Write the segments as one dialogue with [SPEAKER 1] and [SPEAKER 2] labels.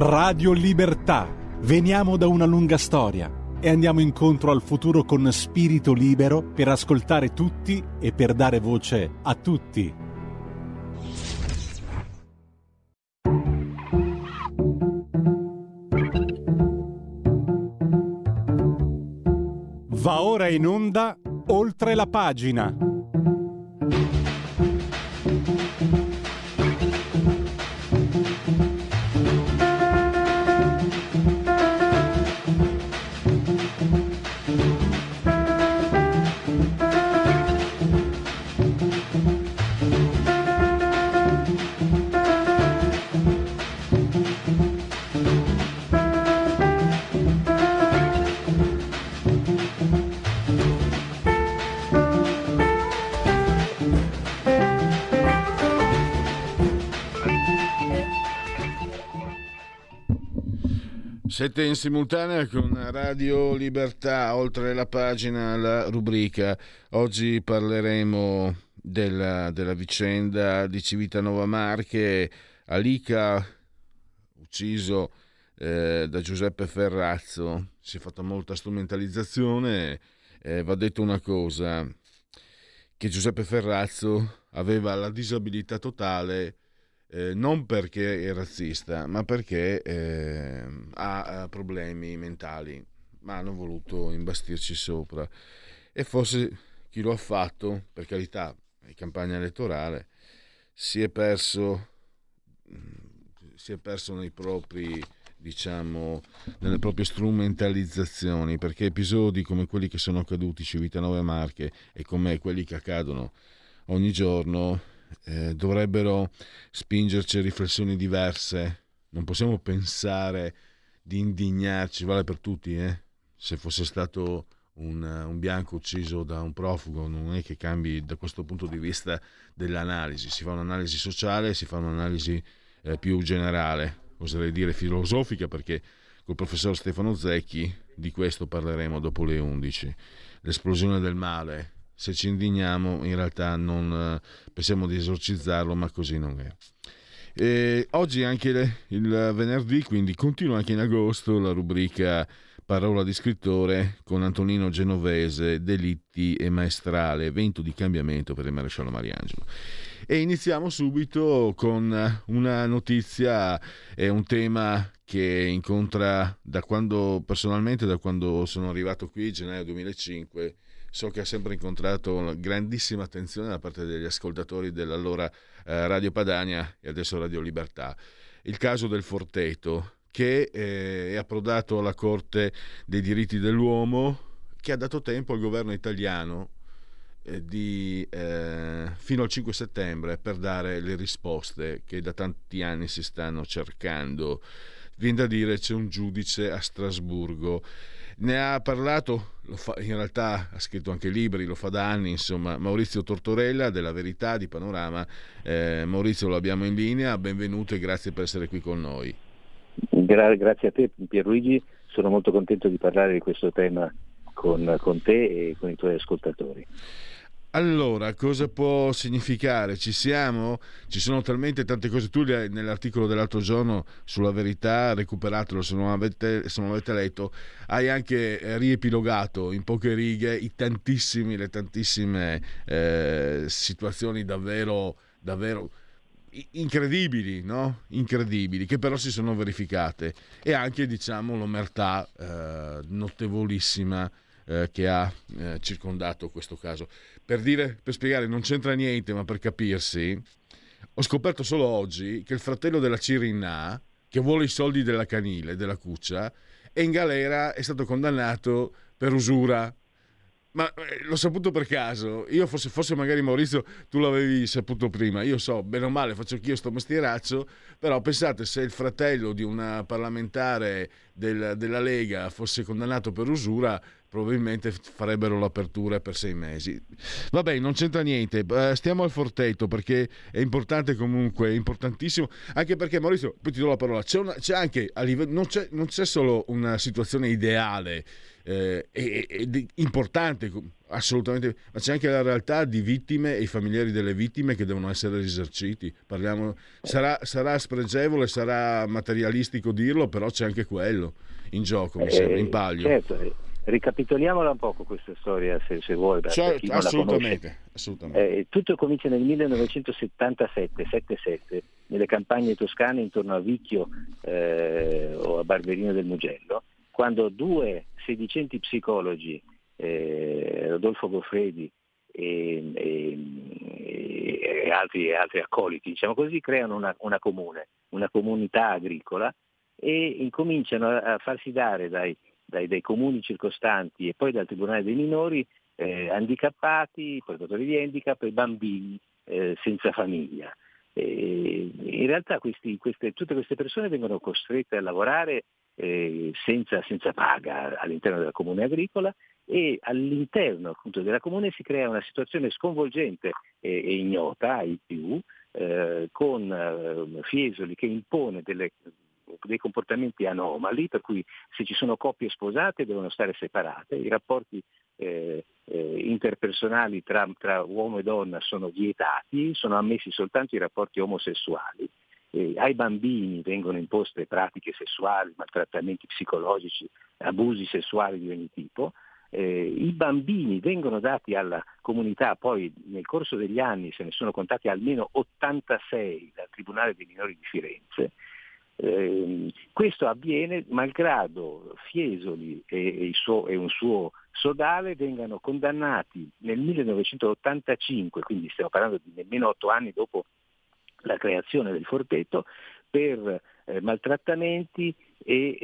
[SPEAKER 1] Radio Libertà. Veniamo da una lunga storia e andiamo incontro al futuro con spirito libero per ascoltare tutti e per dare voce a tutti. Va ora in onda oltre la pagina.
[SPEAKER 2] Siete in simultanea con Radio Libertà, oltre la pagina, la rubrica. Oggi parleremo della, della vicenda di Civitanova Marche, Alica, ucciso eh, da Giuseppe Ferrazzo. Si è fatta molta strumentalizzazione. Eh, va detto una cosa, che Giuseppe Ferrazzo aveva la disabilità totale eh, non perché è razzista, ma perché eh, ha problemi mentali, ma hanno voluto imbastirci sopra. E forse chi lo ha fatto, per carità, in campagna elettorale, si è perso, si è perso nei propri diciamo nelle proprie strumentalizzazioni perché episodi come quelli che sono accaduti Civitanove Marche e come quelli che accadono ogni giorno eh, dovrebbero spingerci a riflessioni diverse. Non possiamo pensare di indignarci, vale per tutti, eh? se fosse stato un, un, bianco ucciso da un profugo, non è che cambi da questo punto di vista dell'analisi, si fa un'analisi sociale, si fa un'analisi eh, più generale, oserei dire filosofica, perché col professor Stefano Zecchi di questo parleremo dopo le 11. L'esplosione del male, se ci indigniamo in realtà non eh, pensiamo di esorcizzarlo, ma così non è. E oggi anche il, il venerdì, quindi continua anche in agosto la rubrica Parola di scrittore con Antonino Genovese, Delitti e Maestrale, evento di cambiamento per il maresciallo Mariangelo. E iniziamo subito con una notizia, è un tema che incontra da quando, personalmente, da quando sono arrivato qui, gennaio 2005, so che ha sempre incontrato grandissima attenzione da parte degli ascoltatori dell'allora eh, Radio Padania e adesso Radio Libertà. Il caso del Forteto, che eh, è approdato alla Corte dei diritti dell'uomo, che ha dato tempo al governo italiano eh, di, eh, fino al 5 settembre per dare le risposte che da tanti anni si stanno cercando. Viene da dire c'è un giudice a Strasburgo ne ha parlato, fa, in realtà ha scritto anche libri, lo fa da anni, insomma, Maurizio Tortorella della Verità di Panorama. Eh, Maurizio lo abbiamo in linea, benvenuto e grazie per essere qui con noi.
[SPEAKER 3] Gra- grazie a te Pierluigi, sono molto contento di parlare di questo tema con, con te e con i tuoi ascoltatori.
[SPEAKER 2] Allora, cosa può significare? Ci siamo? Ci sono talmente tante cose. Tu nell'articolo dell'altro giorno sulla verità, recuperatelo se non avete, se non avete letto, hai anche eh, riepilogato in poche righe i tantissimi, le tantissime eh, situazioni davvero, davvero incredibili, no? Incredibili, che però si sono verificate. E anche, diciamo, l'omertà eh, notevolissima eh, che ha eh, circondato questo caso. Per, dire, per spiegare, non c'entra niente, ma per capirsi, ho scoperto solo oggi che il fratello della Cirinna, che vuole i soldi della canile, della cuccia, è in galera, è stato condannato per usura ma eh, l'ho saputo per caso. Io forse, forse magari Maurizio tu l'avevi saputo prima. Io so, bene o male, faccio anch'io sto mestieraccio, però pensate se il fratello di una parlamentare del, della Lega fosse condannato per usura, probabilmente farebbero l'apertura per sei mesi. Vabbè, non c'entra niente, uh, stiamo al Forteto perché è importante comunque, importantissimo, anche perché Maurizio, poi ti do la parola, c'è, una, c'è anche, a livello, non, c'è, non c'è solo una situazione ideale eh, e, e, importante, assolutamente, ma c'è anche la realtà di vittime e i familiari delle vittime che devono essere risarciti. Parliamo, sarà, sarà spregevole, sarà materialistico dirlo, però c'è anche quello in gioco, mi sembra, in eh, palio.
[SPEAKER 3] Certo. Ricapitoliamola un poco questa storia, se, se vuoi.
[SPEAKER 2] Certo, assolutamente. assolutamente.
[SPEAKER 3] Eh, tutto comincia nel 1977, 77, nelle campagne toscane intorno a Vicchio eh, o a Barberino del Mugello, quando due sedicenti psicologi, eh, Rodolfo Goffredi e, e, e altri, altri, accoliti, diciamo così, creano una, una, comune, una comunità agricola e incominciano a farsi dare dai, dai, dai, comuni circostanti e poi dal Tribunale dei minori eh, handicappati, portatori di handicap e bambini eh, senza famiglia. E in realtà questi, queste, tutte queste persone vengono costrette a lavorare eh, senza, senza, paga all'interno della comune agricola e all'interno appunto, della comune si crea una situazione sconvolgente e, e ignota ai più, eh, con eh, Fiesoli che impone delle, dei comportamenti anomali, per cui se ci sono coppie sposate devono stare separate, i rapporti eh, eh, interpersonali tra, tra, uomo e donna sono vietati, sono ammessi soltanto i rapporti omosessuali eh, ai bambini vengono imposte pratiche sessuali, maltrattamenti psicologici, abusi sessuali di ogni tipo. Eh, I bambini vengono dati alla comunità, poi nel corso degli anni se ne sono contati almeno 86 dal Tribunale dei minori di Firenze. Eh, questo avviene malgrado Fiesoli e, e, suo, e, un suo sodale vengano condannati nel 1985, quindi stiamo parlando di nemmeno otto anni dopo la creazione del forteto per eh, maltrattamenti e,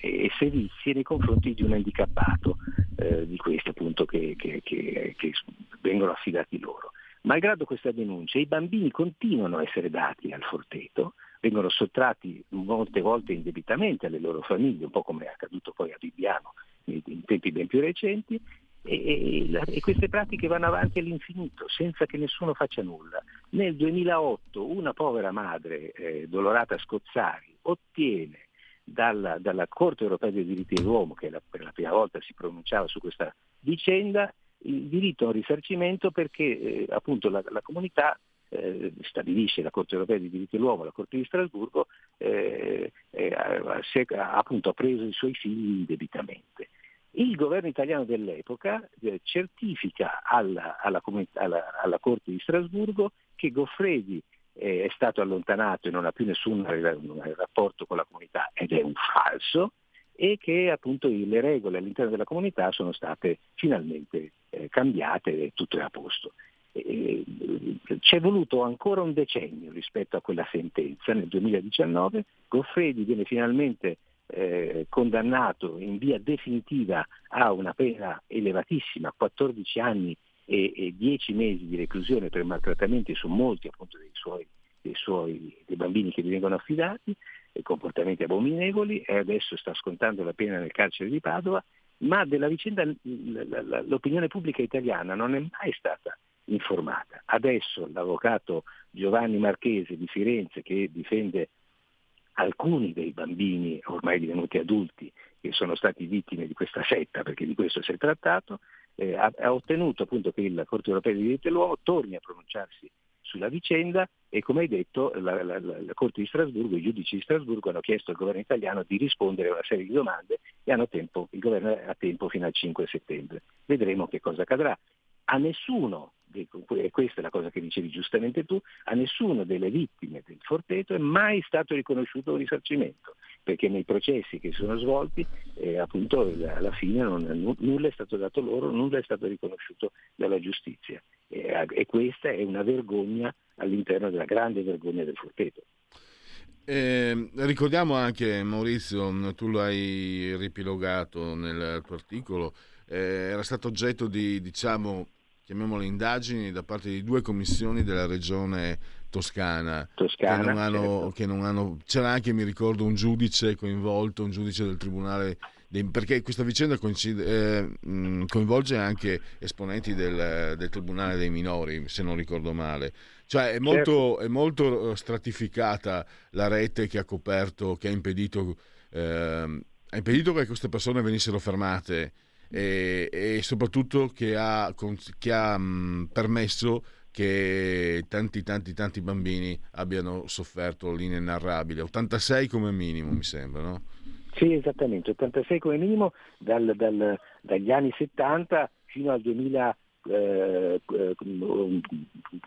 [SPEAKER 3] e, sevizie nei confronti di un handicappato, eh, di questi appunto che, che, che, che, vengono affidati loro. Malgrado questa denuncia, i bambini continuano a essere dati al forteto, vengono sottratti molte volte indebitamente alle loro famiglie, un po' come è accaduto poi a Bibbiano in tempi ben più recenti, e, e, queste pratiche vanno avanti all'infinito senza che nessuno faccia nulla. Nel 2008 una povera madre, eh, Dolorata Scozzari, ottiene dalla, dalla, Corte europea dei diritti dell'uomo, che la, per la prima volta si pronunciava su questa vicenda, il diritto a un risarcimento perché eh, appunto la, la comunità eh, stabilisce la Corte europea dei diritti dell'uomo, la Corte di Strasburgo, eh, eh, ha, appunto, preso i suoi figli indebitamente. Il governo italiano dell'epoca eh, certifica alla, alla, alla, alla, Corte di Strasburgo che Goffredi eh, è stato allontanato e non ha più nessun rapporto con la comunità ed è un falso e che appunto le regole all'interno della comunità sono state finalmente eh, cambiate e tutto è a posto. Eh, ci è voluto ancora un decennio rispetto a quella sentenza, nel 2019 Goffredi viene finalmente eh, condannato in via definitiva a una pena elevatissima, 14 anni e, e 10 mesi di reclusione per maltrattamenti su molti appunto dei suoi, dei, suoi, dei bambini che gli vengono affidati, e comportamenti abominevoli e adesso sta scontando la pena nel carcere di Padova, ma della vicenda l'opinione pubblica italiana non è mai stata informata. Adesso l'avvocato Giovanni Marchese di Firenze che difende alcuni dei bambini ormai divenuti adulti che sono stati vittime di questa setta, perché di questo si è trattato, eh, ha, ha, ottenuto appunto che la Corte europea dei diritti dell'uomo torni a pronunciarsi sulla vicenda e come hai detto la, la, la, la, Corte di Strasburgo, i giudici di Strasburgo hanno chiesto al governo italiano di rispondere a una serie di domande e hanno tempo, il governo ha tempo fino al 5 settembre. Vedremo che cosa accadrà. A nessuno e questa è la cosa che dicevi giustamente tu, a nessuno delle vittime del Forteto è mai stato riconosciuto un risarcimento, perché nei processi che si sono svolti eh, appunto alla fine non, nulla è stato dato loro, nulla è stato riconosciuto dalla giustizia e, e questa è una vergogna all'interno della grande vergogna del Forteto.
[SPEAKER 2] Eh, ricordiamo anche, Maurizio, tu lo hai ripilogato nel tuo articolo, eh, era stato oggetto di, diciamo, chiamiamole indagini da parte di due commissioni della regione toscana,
[SPEAKER 3] toscana
[SPEAKER 2] che, non hanno, certo. che non hanno, c'era anche mi ricordo un giudice coinvolto un giudice del tribunale perché questa vicenda eh, coinvolge anche esponenti del, del, Tribunale dei minori, se non ricordo male. Cioè è molto, certo. è molto stratificata la rete che ha coperto, che ha impedito, eh, ha impedito che queste persone venissero fermate e, e soprattutto che ha, che ha mh, permesso che tanti tanti tanti bambini abbiano sofferto l'inenarrabile 86 come minimo mi sembra no?
[SPEAKER 3] Sì esattamente 86 come minimo dal, dal, dagli anni 70 fino al 2000 eh,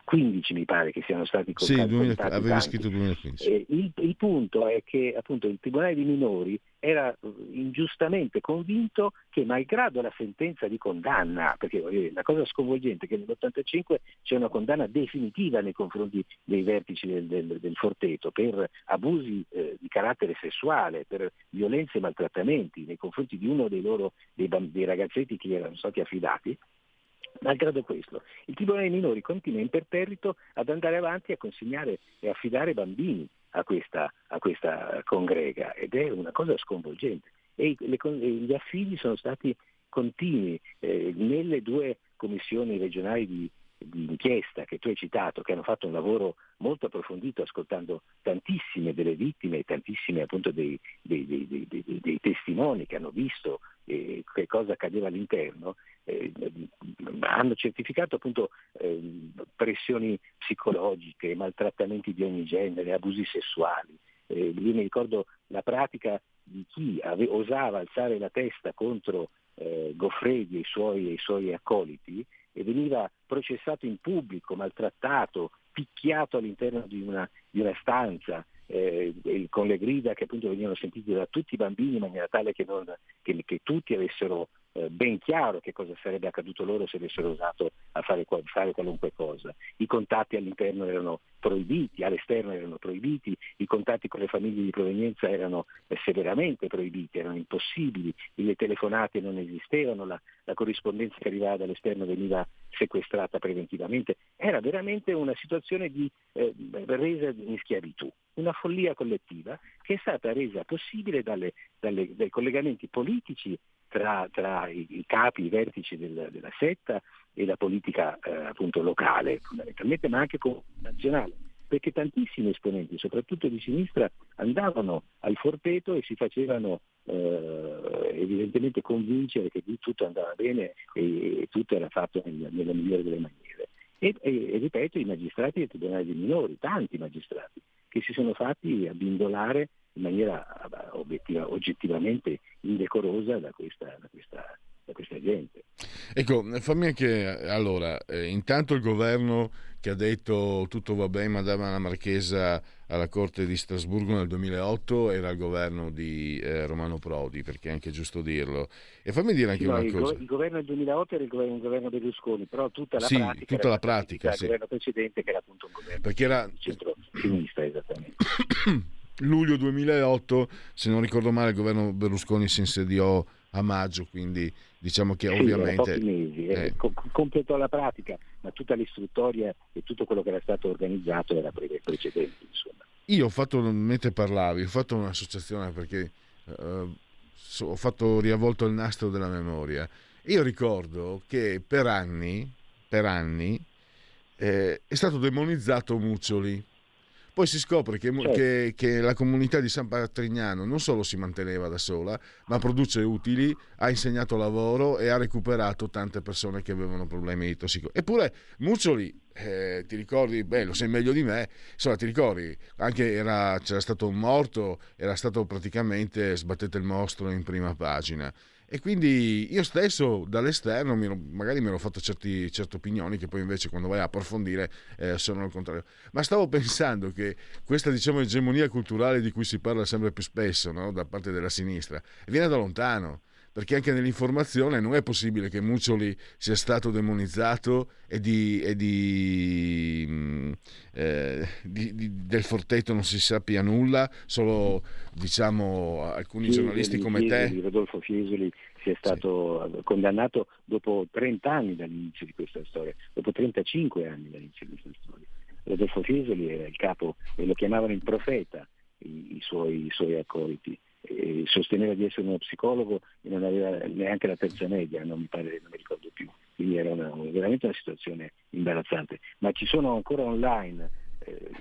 [SPEAKER 3] 15 mi pare che siano stati
[SPEAKER 2] contati. Sì, 2000, avevi scritto 2015.
[SPEAKER 3] Eh, il, il, punto è che appunto il Tribunale dei minori era eh, ingiustamente convinto che malgrado la sentenza di condanna, perché la cosa sconvolgente è che nell'85 c'è una condanna definitiva nei confronti dei vertici del, del, del Forteto per abusi eh, di carattere sessuale, per violenze e maltrattamenti nei confronti di uno dei loro dei, dei ragazzetti che erano stati affidati, Malgrado questo, il Tribunale dei minori continua imperterrito ad andare avanti a consegnare e affidare bambini a questa, a questa congrega ed è una cosa sconvolgente. E le, gli affidi sono stati continui eh, nelle due commissioni regionali di di inchiesta che tu hai citato, che hanno fatto un lavoro molto approfondito ascoltando tantissime delle vittime e tantissimi appunto dei, dei, dei, dei testimoni che hanno visto eh, che cosa accadeva all'interno, eh, hanno certificato appunto eh, pressioni psicologiche, maltrattamenti di ogni genere, abusi sessuali. Eh, io mi ricordo la pratica di chi ave- osava alzare la testa contro eh, Goffredi e i suoi, e i suoi accoliti, e veniva processato in pubblico, maltrattato, picchiato all'interno di una, di una stanza, eh, con le grida che appunto venivano sentite da tutti i bambini in maniera tale che, non, che, che tutti avessero eh, ben chiaro che cosa sarebbe accaduto loro se avessero usato a fare, fare, qualunque cosa. I contatti all'interno erano proibiti, all'esterno erano proibiti, i contatti con le famiglie di provenienza erano eh, severamente proibiti, erano impossibili, le telefonate non esistevano, la, la corrispondenza che arrivava dall'esterno veniva sequestrata preventivamente. Era veramente una situazione di eh, resa in schiavitù, una follia collettiva che è stata resa possibile dalle, dalle, dai collegamenti politici tra, tra i, i, capi, i vertici del, della setta e la politica eh, appunto locale fondamentalmente, ma anche nazionale, perché tantissimi esponenti, soprattutto di sinistra, andavano al Forteto e si facevano eh, evidentemente convincere che tutto andava bene e, e tutto era fatto nel, nella migliore delle maniere. E, e, e, ripeto, i magistrati del Tribunale dei minori, tanti magistrati, che si sono fatti abbindolare in maniera oggettivamente indecorosa da questa, da questa, da questa gente.
[SPEAKER 2] Ecco, fammi anche allora, eh, intanto il governo che ha detto tutto va bene, mandava la Marchesa alla Corte di Strasburgo nel 2008 era il governo di eh, Romano Prodi, perché è anche giusto dirlo. E fammi dire anche
[SPEAKER 3] no,
[SPEAKER 2] una
[SPEAKER 3] il
[SPEAKER 2] cosa.
[SPEAKER 3] Go- il governo del 2008 era il governo, il governo Berlusconi, però tutta la
[SPEAKER 2] sì,
[SPEAKER 3] pratica
[SPEAKER 2] tutta la pratica,
[SPEAKER 3] sì. il governo precedente che era appunto un governo
[SPEAKER 2] perché era...
[SPEAKER 3] centro-sinistra esattamente.
[SPEAKER 2] luglio 2008, se non ricordo male, il governo Berlusconi si insediò a maggio, quindi diciamo che
[SPEAKER 3] sì,
[SPEAKER 2] ovviamente...
[SPEAKER 3] Pochi mesi, eh. eh. completò la pratica, ma tutta l'istruttoria e tutto quello che era stato organizzato era precedente. Insomma.
[SPEAKER 2] Io ho fatto, mentre parlavi, ho fatto un'associazione perché uh, ho fatto riavvolto il nastro della memoria. Io ricordo che per anni, per anni eh, è stato demonizzato Muccioli poi si scopre che, certo. che, che, la comunità di San Patrignano non solo si manteneva da sola, ma produce utili, ha insegnato lavoro e ha recuperato tante persone che avevano problemi di tossicologia. Eppure Muccioli, eh, ti ricordi, beh, lo sai meglio di me, insomma, ti ricordi, anche era, c'era stato un morto, era stato praticamente sbattete il mostro in prima pagina. E quindi io stesso dall'esterno magari mi ero fatto certi, certe opinioni che poi invece quando vai a approfondire eh, sono il contrario. Ma stavo pensando che questa diciamo, egemonia culturale di cui si parla sempre più spesso no? da parte della sinistra viene da lontano perché anche nell'informazione non è possibile che Muccioli sia stato demonizzato e, di, e di, mm, eh, di, del Forteto non si sappia nulla, solo diciamo alcuni Fiesoli, giornalisti come
[SPEAKER 3] Fiesoli, te. Rodolfo Fiesoli sia stato sì. condannato dopo 30 anni dall'inizio di questa storia, dopo 35 anni dall'inizio di questa storia. Rodolfo Fiesoli era il capo e lo chiamavano il profeta, i, i, suoi, i suoi accoliti eh, sosteneva di essere uno psicologo e non aveva neanche la terza media, non mi, pare, non mi ricordo più. Quindi era una, veramente una situazione imbarazzante. Ma ci sono ancora online eh,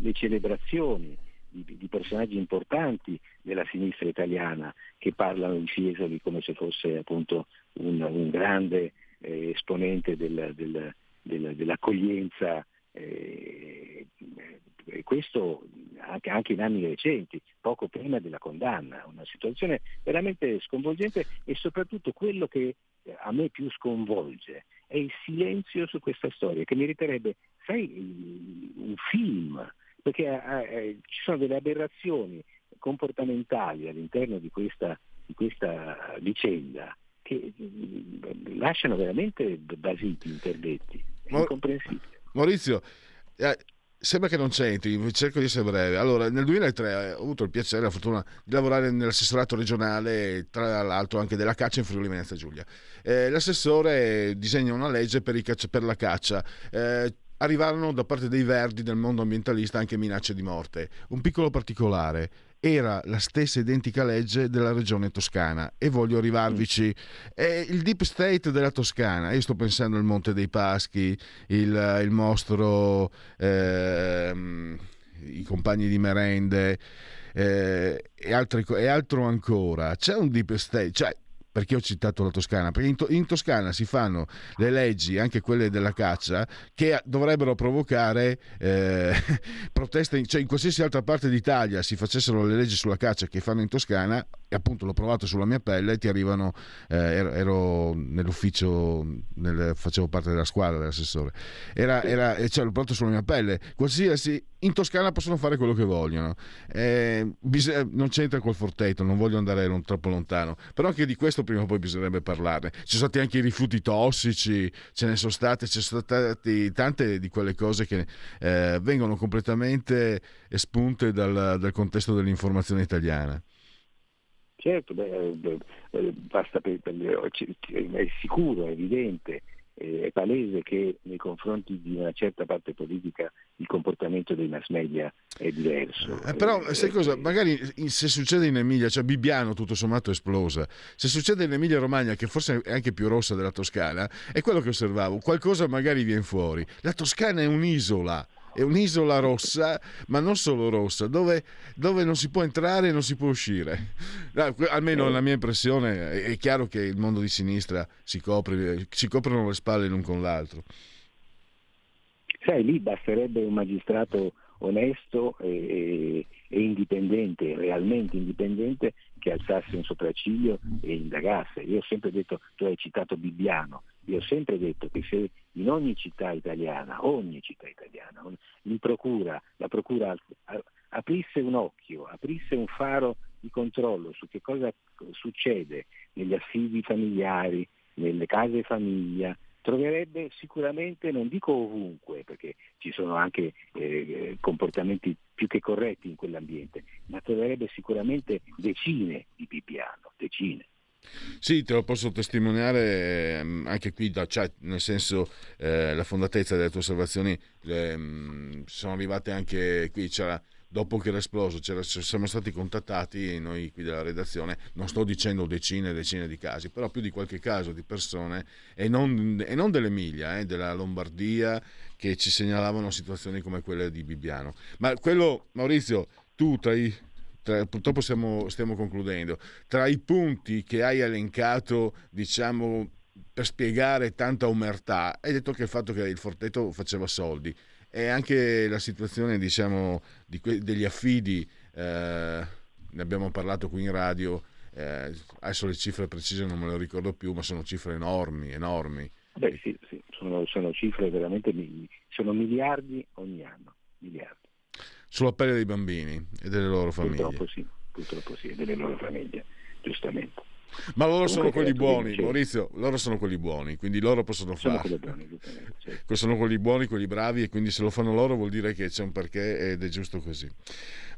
[SPEAKER 3] le celebrazioni di, di, personaggi importanti della sinistra italiana che parlano di Fiesoli come se fosse appunto un, un grande eh, esponente del, del, del, dell'accoglienza eh, e questo anche, anche, in anni recenti, poco prima della condanna, una situazione veramente sconvolgente e soprattutto quello che eh, a me più sconvolge è il silenzio su questa storia che meriterebbe, sai, un film, perché eh, eh, ci sono delle aberrazioni comportamentali all'interno di questa, di questa vicenda che mm, lasciano veramente basiti, interdetti, è incomprensibile.
[SPEAKER 2] Maurizio, eh, sembra che non c'entri, cerco di essere breve. Allora, nel 2003 ho avuto il piacere e la fortuna di lavorare nell'assessorato regionale, tra l'altro anche della caccia in Friuli Venezia Giulia. Eh, l'assessore disegna una legge per, caccia, per la caccia. Eh, arrivarono da parte dei verdi del mondo ambientalista anche minacce di morte. Un piccolo particolare, era la stessa identica legge della regione toscana e voglio arrivarvici. È il deep state della Toscana, io sto pensando al Monte dei Paschi, il, il mostro, eh, i compagni di merende eh, e, altri, e, altro ancora. C'è un deep state, cioè perché ho citato la Toscana? Perché in, to- in, Toscana si fanno le leggi, anche quelle della caccia, che dovrebbero provocare eh, proteste, in, cioè in qualsiasi altra parte d'Italia si facessero le leggi sulla caccia che fanno in Toscana, e appunto l'ho provato sulla mia pelle, ti arrivano, eh, ero nell'ufficio, nel, facevo parte della squadra dell'assessore, era, era, cioè, l'ho provato sulla mia pelle, qualsiasi in Toscana possono fare quello che vogliono. Eh, bis- non c'entra col Forteto, non voglio andare non troppo lontano, però anche di questo prima o poi bisognerebbe parlare. Ci sono stati anche i rifiuti tossici, ce ne sono state, ci sono state tante di quelle cose che eh, vengono completamente espunte dal, dal contesto dell'informazione italiana.
[SPEAKER 3] Certo, beh, beh, basta per, per, è sicuro, è evidente è palese che nei confronti di una certa parte politica il comportamento dei mass media è diverso.
[SPEAKER 2] Eh, però sai cosa? Magari se succede in Emilia, cioè Bibbiano tutto sommato esplosa, se succede in Emilia Romagna, che forse è anche più rossa della Toscana, è quello che osservavo, qualcosa magari viene fuori. La Toscana è un'isola è un'isola rossa, ma non solo rossa, dove, dove, non si può entrare e non si può uscire. Almeno la mia impressione è chiaro che il mondo di sinistra si, copre, si coprono le spalle l'un con l'altro.
[SPEAKER 3] Sai, lì basterebbe un magistrato onesto e, e indipendente, realmente indipendente, che alzasse un sopracciglio e indagasse. Io ho sempre detto, tu hai citato Bibbiano, io ho sempre detto che se in ogni città italiana, ogni città italiana, procura, la procura aprisse un occhio, aprisse un faro di controllo su che cosa succede negli affidi familiari, nelle case famiglia, troverebbe sicuramente, non dico ovunque, perché ci sono anche eh, comportamenti più che corretti in quell'ambiente, ma troverebbe sicuramente decine di Bibbiano, decine.
[SPEAKER 2] Sì, te lo posso testimoniare ehm, anche qui, da, cioè, nel senso eh, la fondatezza delle tue osservazioni eh, sono arrivate anche qui, c'era, dopo che era esploso siamo stati contattati noi qui della redazione, non sto dicendo decine e decine di casi, però più di qualche caso di persone e non, e non dell'Emilia, eh, della Lombardia che ci segnalavano situazioni come quelle di Bibbiano. Ma quello, Maurizio, tu tra i tra, purtroppo stiamo, stiamo concludendo, tra i punti che hai elencato, diciamo, per spiegare tanta omertà, hai detto che il fatto che il Forteto faceva soldi e anche la situazione, diciamo, di que- degli affidi, eh, ne abbiamo parlato qui in radio, eh, adesso le cifre precise non me le ricordo più, ma sono cifre enormi, enormi.
[SPEAKER 3] Beh sì, sì. Sono, sono cifre veramente, sono miliardi ogni anno, miliardi
[SPEAKER 2] sulla pelle dei bambini e delle loro famiglie.
[SPEAKER 3] Purtroppo sì, purtroppo sì, delle loro famiglie, giustamente.
[SPEAKER 2] Ma loro Comunque sono quelli buoni, Maurizio, loro sono quelli buoni, quindi loro possono
[SPEAKER 3] sono
[SPEAKER 2] fare.
[SPEAKER 3] Buoni,
[SPEAKER 2] certo. Sono quelli buoni, quelli bravi e quindi se lo fanno loro vuol dire che c'è un perché ed è giusto così.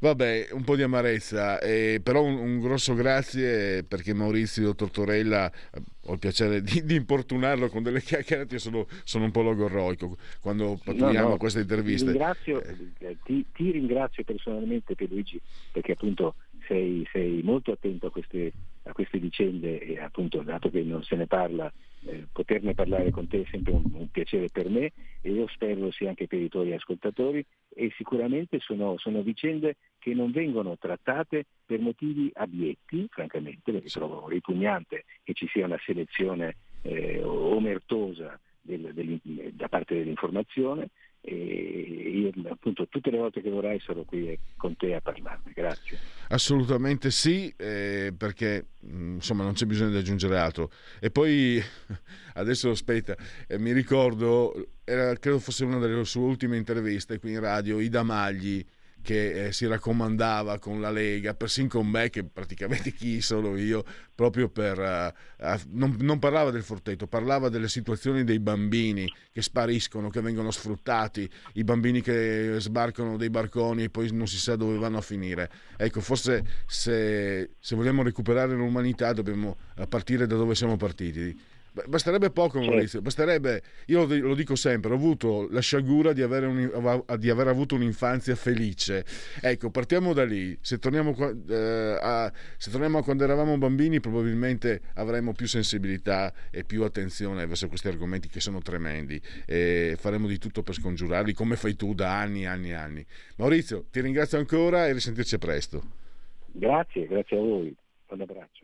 [SPEAKER 2] Vabbè, un po' di amarezza, eh, però un, un, grosso grazie perché Maurizio Tortorella, eh, ho il piacere di, di, importunarlo con delle chiacchierate, io sono, sono un po' logorroico quando pattuiamo no, no, queste interviste.
[SPEAKER 3] Ti ringrazio, eh. ti, ti ringrazio personalmente Pierluigi perché appunto sei, sei molto attento a queste, a queste, vicende e appunto dato che non se ne parla, eh, poterne parlare con te è sempre un, un, piacere per me e io spero sia anche per i tuoi ascoltatori e sicuramente sono, sono vicende che non vengono trattate per motivi abietti, francamente, perché trovo ripugnante che ci sia una selezione eh, omertosa del, del, da parte dell'informazione e io appunto tutte le volte che vorrai sarò qui con te a parlarne. Grazie.
[SPEAKER 2] Assolutamente sì, eh, perché mm, insomma non c'è bisogno di aggiungere altro. E poi adesso aspetta, eh, mi ricordo, era, credo fosse una delle sue ultime interviste qui in radio, Ida Magli che eh, si raccomandava con la Lega, persino con me, che praticamente chi sono io, proprio per... Uh, non, non, parlava del fortetto, parlava delle situazioni dei bambini che spariscono, che vengono sfruttati, i bambini che sbarcano dei barconi e poi non si sa dove vanno a finire. Ecco, forse se, se vogliamo recuperare l'umanità dobbiamo partire da dove siamo partiti Basterebbe poco, Maurizio. Basterebbe, io lo dico sempre, ho avuto la sciagura di, un, di, aver avuto un'infanzia felice. Ecco, partiamo da lì. Se torniamo, eh, a, se torniamo, a, quando eravamo bambini, probabilmente avremo più sensibilità e più attenzione verso questi argomenti che sono tremendi. E faremo di tutto per scongiurarli, come fai tu da anni e anni e anni. Maurizio, ti ringrazio ancora e risentirci presto.
[SPEAKER 3] Grazie, grazie a voi. Un abbraccio.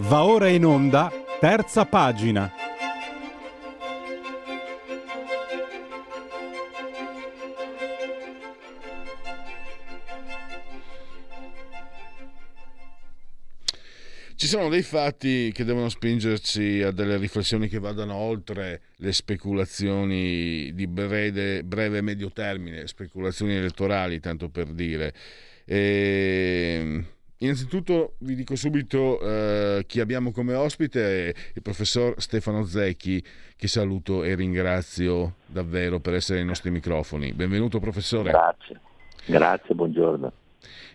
[SPEAKER 1] Va ora in onda, terza pagina.
[SPEAKER 2] Ci sono dei fatti che devono spingerci a delle riflessioni che vadano oltre le speculazioni di breve, breve e medio termine, speculazioni elettorali, tanto per dire. E... Innanzitutto vi dico subito eh, chi abbiamo come ospite, il professor Stefano Zecchi, che saluto e ringrazio davvero per essere ai nostri microfoni. Benvenuto professore.
[SPEAKER 4] Grazie, grazie, buongiorno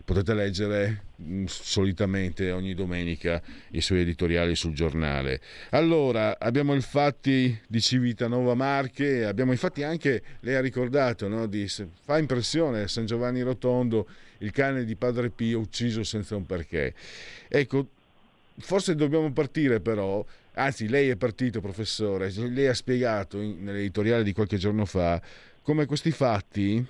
[SPEAKER 2] potete leggere mm, solitamente ogni domenica i suoi editoriali sul giornale. Allora, abbiamo il fatti di Civitanova Marche, abbiamo infatti anche, lei ha ricordato, no, di, fa impressione San Giovanni Rotondo, il cane di Padre Pio ucciso senza un perché. Ecco, forse dobbiamo partire però, anzi lei è partito professore, lei ha spiegato nell'editoriale di qualche giorno fa come questi fatti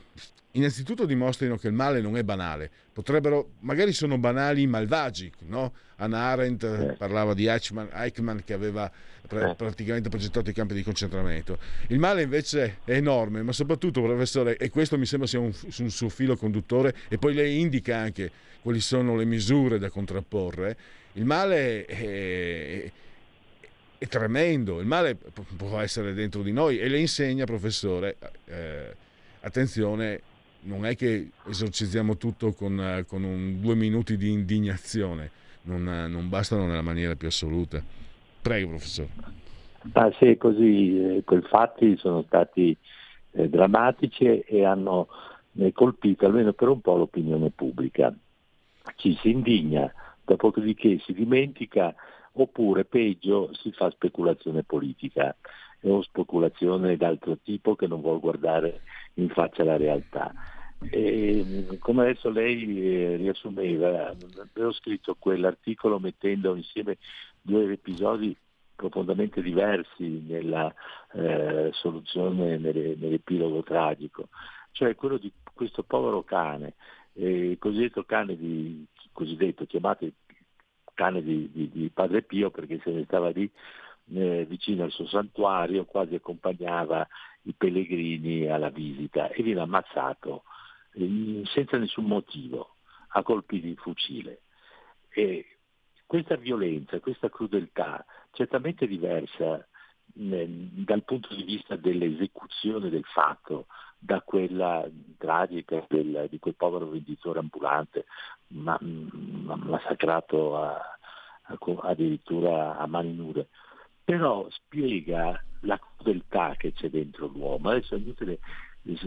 [SPEAKER 2] innanzitutto dimostrino che il male non è banale. Potrebbero, magari sono banali malvagi, no? Anna Arendt eh. parlava di Eichmann, Eichmann che aveva pr- eh. praticamente progettato i campi di concentramento. Il male invece è enorme, ma soprattutto, professore, e questo mi sembra sia un, un suo filo conduttore, e poi lei indica anche quali sono le misure da contrapporre, il male è, è tremendo, il male può essere dentro di noi e le insegna, professore, eh, attenzione, non è che esorcizziamo tutto con, con un, due minuti di indignazione, non, non, bastano nella maniera più assoluta. Prego, professore.
[SPEAKER 4] Ah, sì, così, eh, quei fatti sono stati eh, drammatici e hanno eh, colpito almeno per un po' l'opinione pubblica. Ci si indigna, dopodiché si dimentica oppure peggio si fa speculazione politica o speculazione d'altro tipo che non vuol guardare in faccia la realtà. E, come adesso lei eh, riassumeva, avevo scritto quell'articolo mettendo insieme due episodi profondamente diversi nella eh, soluzione, nell'epilogo tragico, cioè quello di questo povero cane, eh, cosiddetto cane di, cosiddetto chiamato cane di, di, di Padre Pio perché se ne stava lì eh, vicino al suo santuario, quasi accompagnava i pellegrini alla visita e viene ammazzato senza nessun motivo, a colpi di fucile. E questa violenza, questa crudeltà, certamente diversa eh, dal punto di vista dell'esecuzione del fatto da quella tragica del, di quel povero venditore ambulante ma, ma, massacrato a, a, addirittura a mani nude però spiega la crudeltà che c'è dentro l'uomo. Adesso è inutile, eh,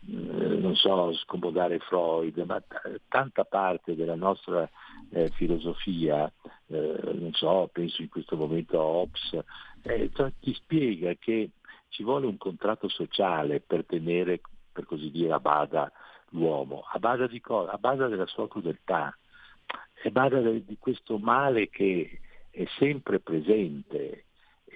[SPEAKER 4] non so, scomodare Freud, ma t- tanta parte della nostra eh, filosofia, eh, non so, penso in questo momento a Hobbes, eh, ti spiega che ci vuole un contratto sociale per tenere, per così dire, a bada l'uomo, a bada, di cosa? a bada della sua crudeltà, a bada di questo male che è sempre presente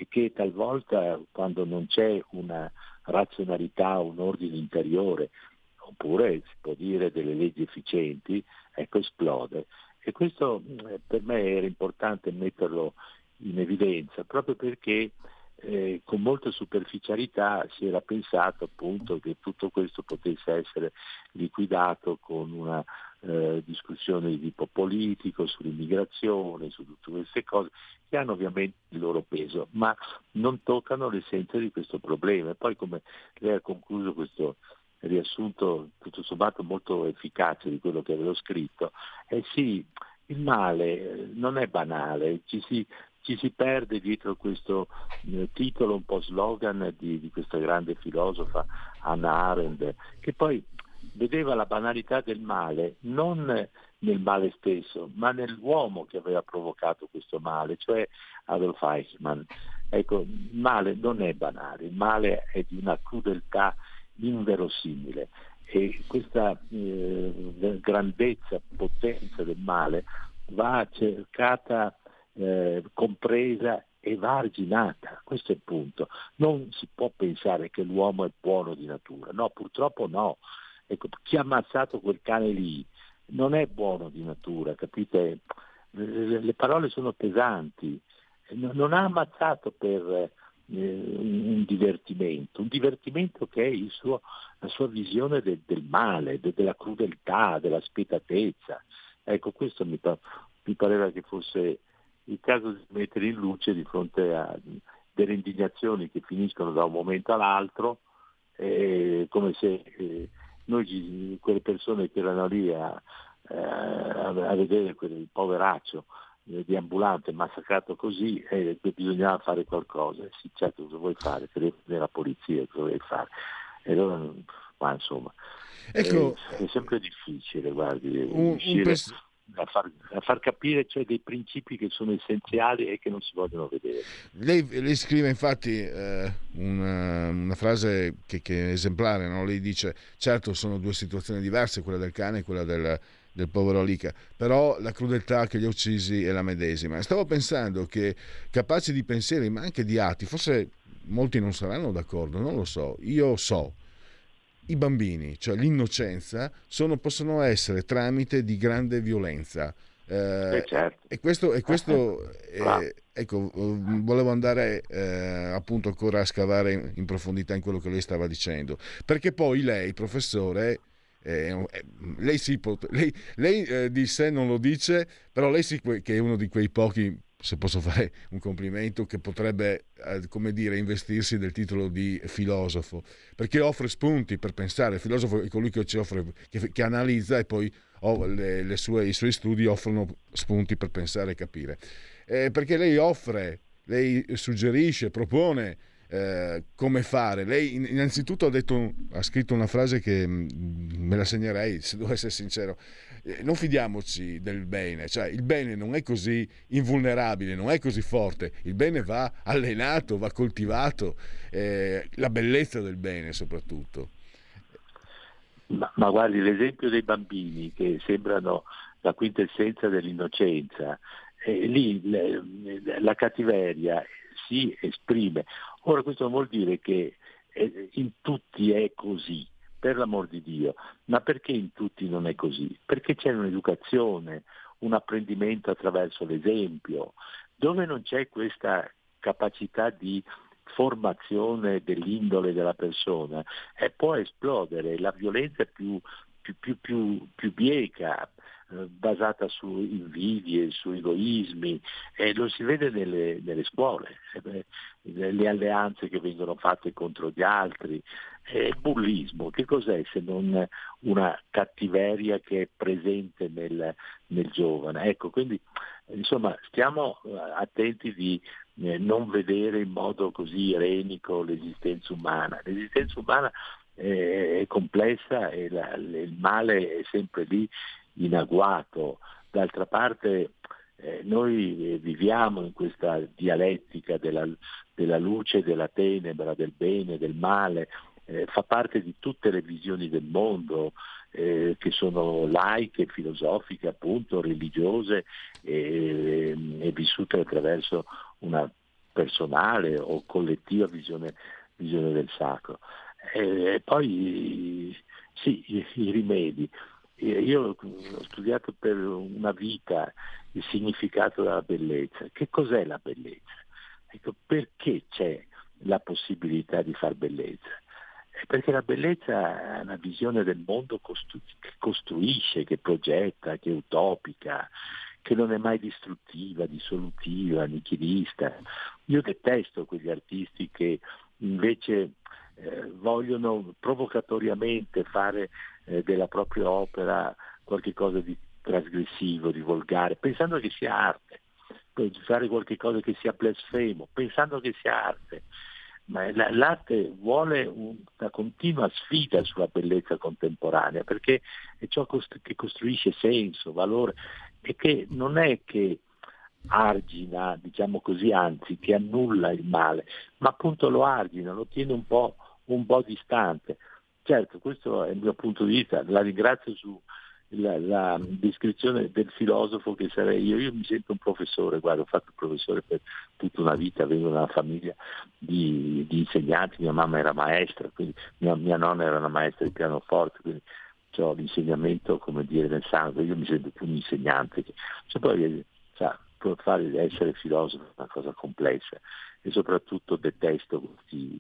[SPEAKER 4] che talvolta quando non c'è una razionalità, un ordine interiore, oppure si può dire delle leggi efficienti, ecco esplode. E questo eh, per me era importante metterlo in evidenza, proprio perché eh, con molta superficialità si era pensato appunto che tutto questo potesse essere liquidato con una eh, discussione di tipo politico, sull'immigrazione, su tutte queste cose, che hanno ovviamente il loro peso, ma non toccano l'essenza di questo problema. E poi come lei ha concluso questo riassunto tutto sommato molto efficace di quello che avevo scritto, eh sì, il male eh, non è banale, ci si, ci si perde dietro questo eh, titolo un po' slogan di, di, questa grande filosofa Anna Arendt, che poi vedeva la banalità del male non nel male stesso, ma nell'uomo che aveva provocato questo male, cioè Adolf Eichmann. Ecco, il male non è banale, il male è di una crudeltà inverosimile e questa eh, grandezza, potenza del male va cercata, eh, compresa e va arginata, questo è il punto. Non si può pensare che l'uomo è buono di natura, no, purtroppo no. Ecco, chi ha ammazzato quel cane lì non è buono di natura, capite? le parole sono pesanti, non ha ammazzato per eh, un divertimento, un divertimento che è suo, la sua visione de, del male, de, della crudeltà, della spietatezza. Ecco, questo mi, mi, pareva che fosse il caso di mettere in luce di fronte a delle indignazioni che finiscono da un momento all'altro, eh, come se eh, noi, quelle persone che erano lì a, eh, a vedere quel poveraccio eh, di ambulante massacrato così e eh, bisognava fare qualcosa. Sì, certo, cosa vuoi fare? Telefono la polizia, cosa vuoi fare? E allora, ma insomma, ecco, è, è, sempre difficile, guardi, un, un pers- a, far, a far, capire cioè, dei principi che sono essenziali e che non si vogliono vedere.
[SPEAKER 2] Lei, lei scrive infatti eh, una, una, frase che, che, è esemplare, no? lei dice certo sono due situazioni diverse, quella del cane e quella del del povero Lica, però la crudeltà che li ha uccisi è la medesima. Stavo pensando che capaci di pensieri, ma anche di atti, forse molti non saranno d'accordo, non lo so, io so, i bambini, cioè l'innocenza, sono, possono essere tramite di grande violenza.
[SPEAKER 4] Eh, eh certo.
[SPEAKER 2] E questo, e questo eh, ecco, volevo andare eh, appunto ancora a scavare in, in profondità in quello che lei stava dicendo, perché poi lei, professore, eh, lei, sì, lei, lei di sé non lo dice, però lei sì che è uno di quei pochi, se posso fare un complimento, che potrebbe, eh, come dire, investirsi del titolo di filosofo, perché offre spunti per pensare. Il filosofo è colui che offre, che, che analizza e poi oh, le, le sue, i suoi studi offrono spunti per pensare e capire. Eh, perché lei offre, lei suggerisce, propone eh, come fare. Lei innanzitutto ha, detto, ha, scritto una frase che mm, me la segnerei, se devo essere sincero. Eh, non fidiamoci del bene, cioè il bene non è così invulnerabile, non è così forte, il bene va allenato, va coltivato, eh, la bellezza del bene soprattutto.
[SPEAKER 4] Ma, ma, guardi l'esempio dei bambini che sembrano la quintessenza dell'innocenza, eh, lì le, la cattiveria si esprime. Ora questo non vuol dire che eh, in tutti è così, per l'amor di Dio, ma perché in tutti non è così? Perché c'è un'educazione, un apprendimento attraverso l'esempio, dove non c'è questa capacità di formazione dell'indole della persona, eh, può esplodere, la violenza più, più, più, più, bieca, basata su invidie, su egoismi e lo si vede nelle, nelle scuole, eh, le alleanze che vengono fatte contro gli altri. il bullismo, che cos'è se non una cattiveria che è presente nel, nel giovane? Ecco, quindi insomma stiamo eh, attenti di non vedere in modo così irenico l'esistenza umana. L'esistenza umana è complessa e la, il male è sempre lì in agguato. D'altra parte eh, noi viviamo in questa dialettica della, della, luce, della tenebra, del bene, del male, eh, fa parte di tutte le visioni del mondo eh, che sono laiche, filosofiche, appunto, religiose e, e vissute attraverso una personale o collettiva visione, visione del sacro. E, poi sì, i, i rimedi. Io ho studiato per una vita il significato della bellezza. Che cos'è la bellezza? Ecco, perché c'è la possibilità di far bellezza? Perché la bellezza è una visione del mondo costru- che costruisce, che progetta, che è utopica, che non è mai distruttiva, dissolutiva, nichilista. Io detesto quegli artisti che invece eh, vogliono provocatoriamente fare eh, della propria opera qualcosa di trasgressivo, di volgare, pensando che sia arte, fare qualcosa che sia blasfemo, pensando che sia arte. Ma l'arte vuole una continua sfida sulla bellezza contemporanea, perché è ciò che costruisce senso, valore, e che non è che argina, diciamo così, anzi che annulla il male, ma appunto lo argina, lo tiene un po', un po distante. Certo, questo è il mio punto di vista, la ringrazio sulla la descrizione del filosofo che sarei io. Io mi sento un professore, guarda, ho fatto il professore per tutta una vita, da una famiglia di, di insegnanti, mia mamma era maestra, quindi mia, mia nonna era una maestra di pianoforte, quindi ho l'insegnamento come dire nel sangue, io mi sento più un insegnante. Cioè, poi Cioè, fare essere filosofo è una cosa complessa e soprattutto detesto questi,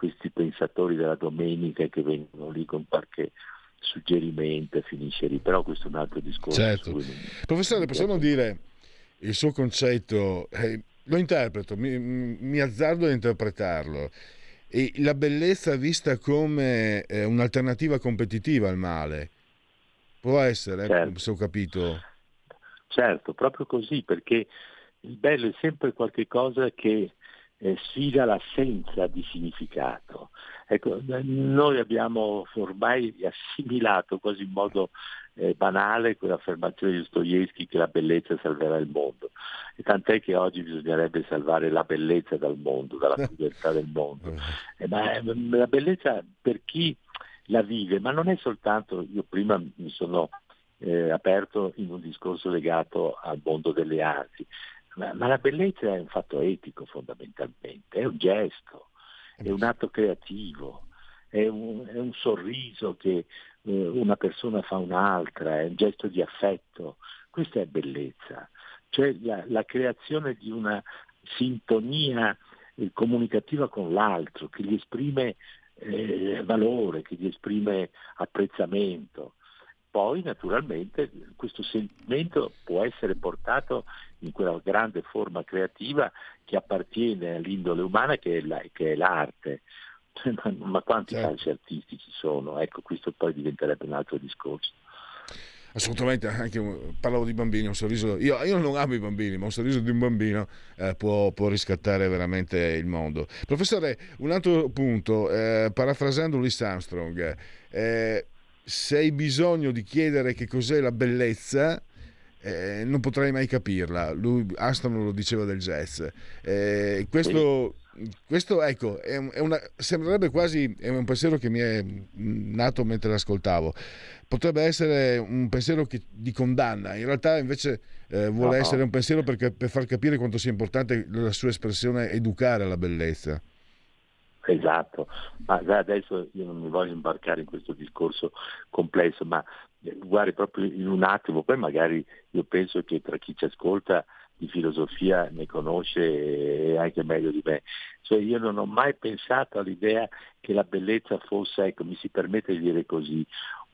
[SPEAKER 4] questi pensatori della domenica che vengono lì con qualche suggerimento e finisce lì, però questo è un altro discorso.
[SPEAKER 2] Certo. Professore, possiamo dire il suo concetto, eh, lo interpreto, mi, mi, azzardo a interpretarlo, e la bellezza vista come eh, un'alternativa competitiva al male, può essere, certo. se ho capito.
[SPEAKER 4] Certo, proprio così, perché il bello è sempre qualcosa che eh, sfida l'assenza di significato. Ecco, noi abbiamo ormai assimilato quasi in modo eh, banale quell'affermazione di Dostoevsky che la bellezza salverà il mondo. E tant'è che oggi bisognerebbe salvare la bellezza dal mondo, dalla crudeltà del mondo. Eh, ma eh, la bellezza per chi la vive, ma non è soltanto, io prima mi sono eh, aperto in un discorso legato al mondo delle arti, ma, ma la bellezza è un fatto etico fondamentalmente, è un gesto, è un atto creativo, è un, è un sorriso che eh, una persona fa un'altra, è un gesto di affetto, questa è bellezza, cioè la, la creazione di una sintonia eh, comunicativa con l'altro che gli esprime eh, valore, che gli esprime apprezzamento. Poi naturalmente questo sentimento può essere portato in quella grande forma creativa che appartiene all'indole umana che è, la, che è l'arte. Ma, ma quanti certo. calci artistici sono? Ecco, questo poi diventerebbe un altro discorso.
[SPEAKER 2] Assolutamente, anche parlavo di bambini, un sorriso, io, io, non amo i bambini, ma un sorriso di un bambino eh, può, può, riscattare veramente il mondo. Professore, un altro punto, eh, parafrasando Louis Armstrong, eh, se hai bisogno di chiedere che cos'è la bellezza, eh, non potrai mai capirla. Lui, Aston lo diceva del jazz. Eh, questo, questo, ecco, è, è una, sembrerebbe quasi è un pensiero che mi è nato mentre l'ascoltavo. Potrebbe essere un pensiero che, di condanna, in realtà invece eh, vuole no, essere un pensiero perché, per far capire quanto sia importante la sua espressione educare alla bellezza.
[SPEAKER 4] Esatto, ma adesso io non mi voglio imbarcare in questo discorso complesso, ma eh, guardi proprio in un attimo, poi magari io penso che tra chi ci ascolta di filosofia ne conosce anche meglio di me. Cioè io non ho mai pensato all'idea che la bellezza fosse, ecco, mi si permette di dire così,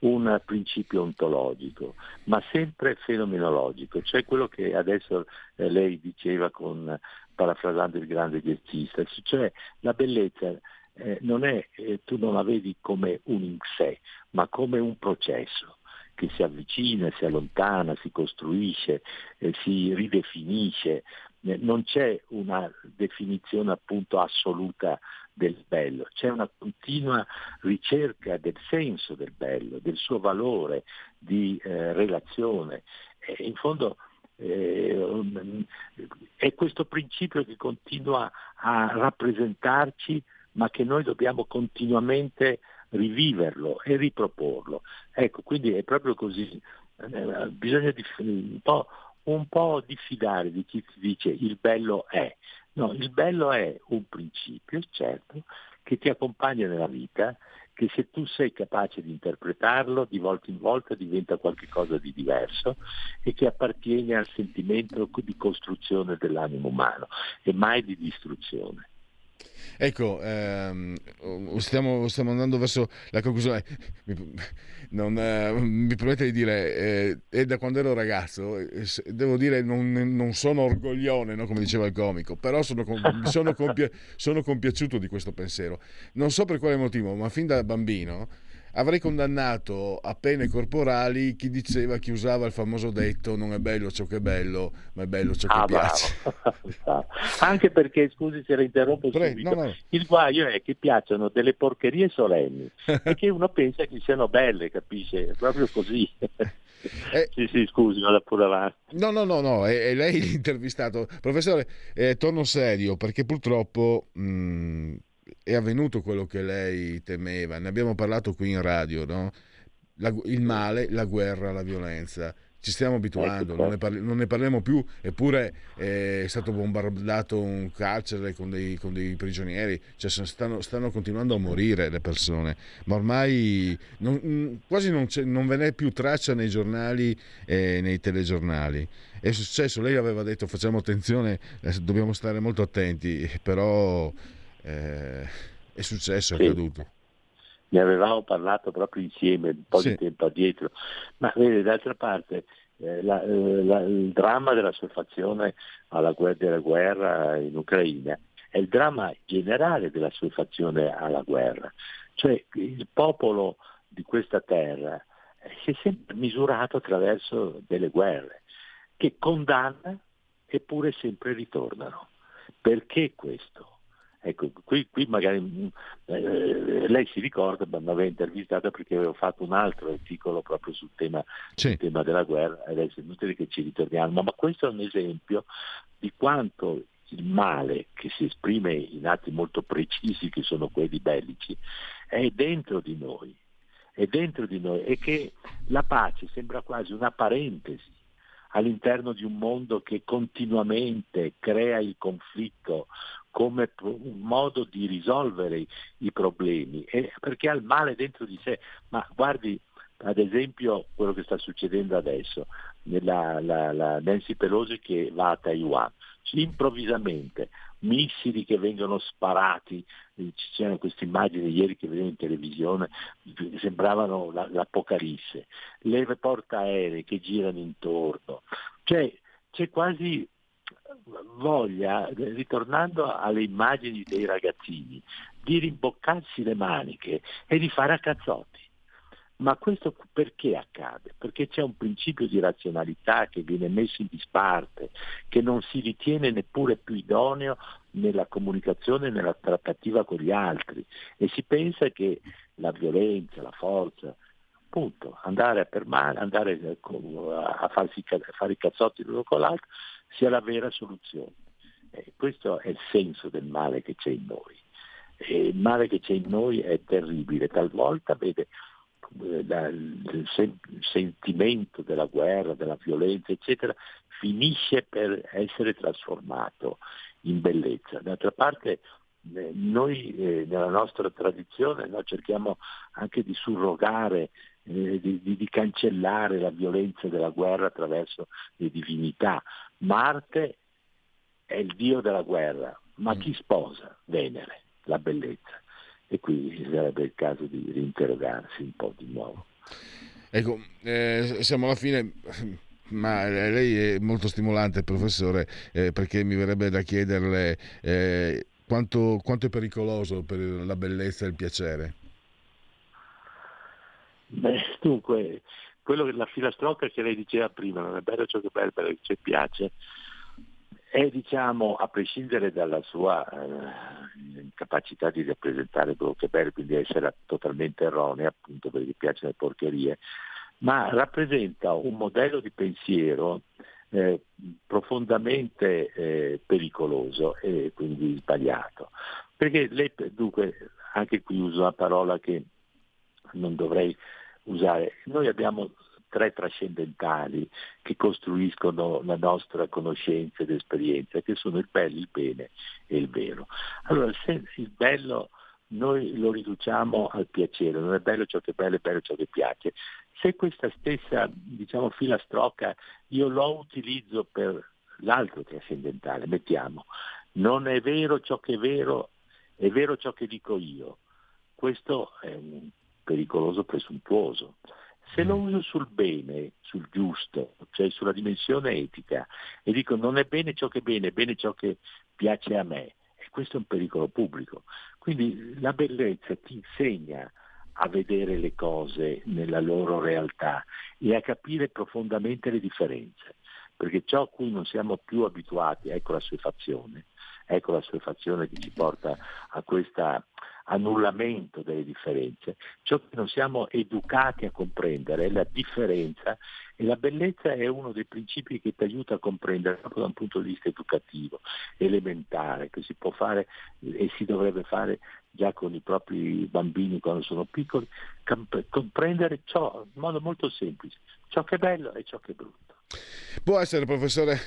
[SPEAKER 4] un principio ontologico, ma sempre fenomenologico, cioè quello che adesso eh, lei diceva con, parafrasando il grande jazzista, cioè la bellezza eh, non è, eh, tu non la vedi come un in sé, ma come un processo che si avvicina, si allontana, si costruisce, eh, si ridefinisce. Eh, non c'è una definizione appunto assoluta del bello, c'è una continua ricerca del senso del bello, del suo valore di eh, relazione. In fondo è questo principio che continua a rappresentarci ma che noi dobbiamo continuamente riviverlo e riproporlo. Ecco, quindi è proprio così, eh, bisogna un po', un po' diffidare di chi ti dice il bello è. No, il bello è un principio, certo, che ti accompagna nella vita, che se tu sei capace di interpretarlo di volta in volta diventa qualcosa di diverso e che appartiene al sentimento di costruzione dell'animo umano e mai di distruzione.
[SPEAKER 2] Ecco, ehm, stiamo, stiamo, andando verso la conclusione. Non, eh, mi permette di dire, eh, è da quando ero ragazzo, eh, devo dire, non, non sono orgoglione, no? come diceva il comico, però sono, sono, compia- sono compiaciuto di questo pensiero. Non so per quale motivo, ma fin da bambino avrei condannato a pene corporali chi diceva, chi usava il famoso detto non è bello ciò che è bello, ma è bello ciò che ah, piace.
[SPEAKER 4] Anche perché, scusi se la interrompo Pre- subito, no, no. il guaio è che piacciono delle porcherie solenni e che uno pensa che siano belle, capisce? È proprio così. Eh, sì, sì, scusi, vado pure avanti.
[SPEAKER 2] No, no, no, no, è, è lei l'intervistato. Professore, eh, torno serio perché purtroppo mh, mm, è avvenuto quello che lei temeva, ne abbiamo parlato qui in radio, no? la, il male, la guerra, la violenza. ci stiamo abituando, ecco, non, ne parli, non, ne parliamo più, eppure eh, è stato bombardato un carcere con dei, con dei prigionieri, cioè stanno, stanno, continuando a morire le persone, ma ormai non, mm, quasi non, non, ve n'è più traccia nei giornali e nei telegiornali. È successo, lei aveva detto facciamo attenzione, eh, dobbiamo stare molto attenti, però eh, è successo, è accaduto
[SPEAKER 4] ne avevamo parlato proprio insieme un po' sì. di tempo addietro, ma vede d'altra parte eh, la, eh, la, il dramma della soffazione alla guerra, della guerra in Ucraina è il dramma generale della soffazione alla guerra, cioè il popolo di questa terra si è sempre misurato attraverso delle guerre che condanna eppure sempre ritornano. Perché questo? Ecco, qui, qui magari eh, lei si ricorda, mi aveva intervistata perché avevo fatto un altro articolo proprio sul tema, sì. sul tema della guerra, adesso è inutile che ci ritorniamo, ma questo è un esempio di quanto il male che si esprime in atti molto precisi che sono quelli bellici è dentro di noi, è dentro di noi e che la pace sembra quasi una parentesi all'interno di un mondo che continuamente crea il conflitto come un modo di risolvere i problemi, e perché ha il male dentro di sé. Ma guardi, ad esempio, quello che sta succedendo adesso, la, la, la Nancy Pelosi che va a Taiwan, improvvisamente missili che vengono sparati, ci c'erano queste immagini ieri che vedevo in televisione, sembravano l'apocalisse, le portaerei che girano intorno, cioè c'è quasi voglia, ritornando alle immagini dei ragazzini, di rimboccarsi le maniche e di fare a cazzotti. Ma questo perché accade? Perché c'è un principio di razionalità che viene messo in disparte, che non si ritiene neppure più idoneo nella comunicazione, nella trattativa con gli altri e si pensa che la violenza, la forza, appunto, andare a permane, andare a, farsi, a fare i cazzotti l'uno con l'altro, sia la vera soluzione. Eh, questo è il senso del male che c'è in noi. E il male che c'è in noi è terribile, talvolta vede la, il, sen- il sentimento della guerra, della violenza, eccetera, finisce per essere trasformato in bellezza. D'altra parte eh, noi eh, nella nostra tradizione no, cerchiamo anche di surrogare eh, di, di, cancellare la violenza della guerra attraverso le divinità. Marte è il dio della guerra, ma chi sposa Venere, la bellezza? E qui sarebbe il caso di rinterrogarsi un po' di nuovo.
[SPEAKER 2] Ecco, eh, siamo alla fine, ma lei è molto stimolante, professore, eh, perché mi verrebbe da chiederle eh, quanto, quanto è pericoloso per la bellezza e il piacere.
[SPEAKER 4] Beh, dunque, quello che la filastrocca che lei diceva prima, non è bello ciò che è bello, bello che ci piace, è diciamo, a prescindere dalla sua eh, incapacità di rappresentare quello che è bello, quindi essere totalmente erronea, appunto perché piace le porcherie, ma rappresenta un modello di pensiero eh, profondamente eh, pericoloso e quindi sbagliato. Perché lei, dunque, anche qui uso una parola che non dovrei usare. Noi abbiamo tre trascendentali che costruiscono la nostra conoscenza ed esperienza, che sono il bello, il bene e il vero. Allora, se il bello noi lo riduciamo al piacere, non è bello ciò che è bello, è bello ciò che piace. Se questa stessa diciamo, filastrocca io lo utilizzo per l'altro trascendentale, mettiamo, non è vero ciò che è vero, è vero ciò che dico io. Questo è un pericoloso presuntuoso. Se lo mm. uso sul bene, sul giusto, cioè sulla dimensione etica, e dico non è bene ciò che è bene, è bene ciò che piace a me, e questo è un pericolo pubblico. Quindi la bellezza ti insegna a vedere le cose nella loro realtà e a capire profondamente le differenze, perché ciò a cui non siamo più abituati, ecco la sua fazione, ecco la sua fazione che ci porta a questa annullamento delle differenze. Ciò che non siamo educati a comprendere è la differenza e la bellezza è uno dei principi che ti aiuta a comprendere proprio da un punto di vista educativo, elementare, che si può fare e si dovrebbe fare già con i propri bambini quando sono piccoli, comprendere ciò in modo molto semplice, ciò che è bello e ciò che è brutto.
[SPEAKER 2] Può essere, professore,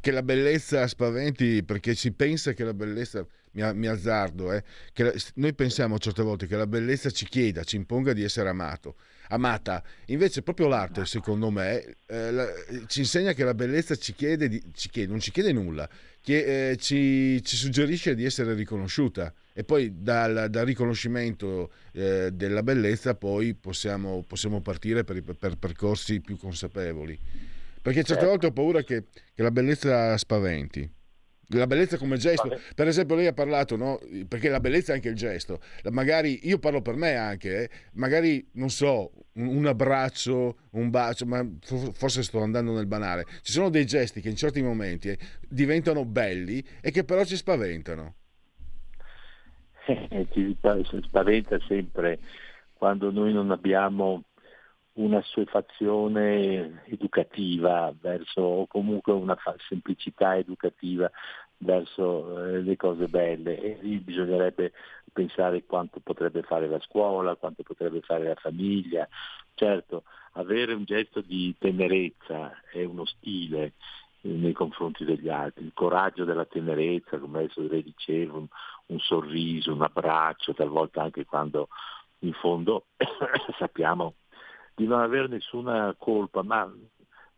[SPEAKER 2] che la bellezza spaventi perché si pensa che la bellezza, mi, mi azzardo, eh, che noi pensiamo certe volte che la bellezza ci chieda, ci imponga di essere amato, amata. Invece proprio l'arte, secondo me, eh, la, ci insegna che la bellezza ci chiede, di, ci chiede non ci chiede nulla, che, eh, ci, ci, suggerisce di essere riconosciuta e poi dal, dal riconoscimento eh, della bellezza poi possiamo, possiamo partire per, per percorsi più consapevoli. Perché certe certo. volte ho paura che, che la bellezza spaventi. La bellezza come gesto, per esempio lei ha parlato, no? perché la bellezza è anche il gesto, magari io parlo per me anche, eh? magari non so, un, un, abbraccio, un bacio, ma forse sto andando nel banale, ci sono dei gesti che in certi momenti eh, diventano belli e che però ci spaventano.
[SPEAKER 4] ci spaventa sempre quando noi non abbiamo una assuefazione educativa verso, o comunque una semplicità educativa verso eh, le cose belle e lì bisognerebbe pensare quanto potrebbe fare la scuola, quanto potrebbe fare la famiglia. Certo, avere un gesto di tenerezza è uno stile nei confronti degli altri, il coraggio della tenerezza, come adesso lei diceva, un, un sorriso, un abbraccio, talvolta anche quando in fondo sappiamo di non avere nessuna colpa, ma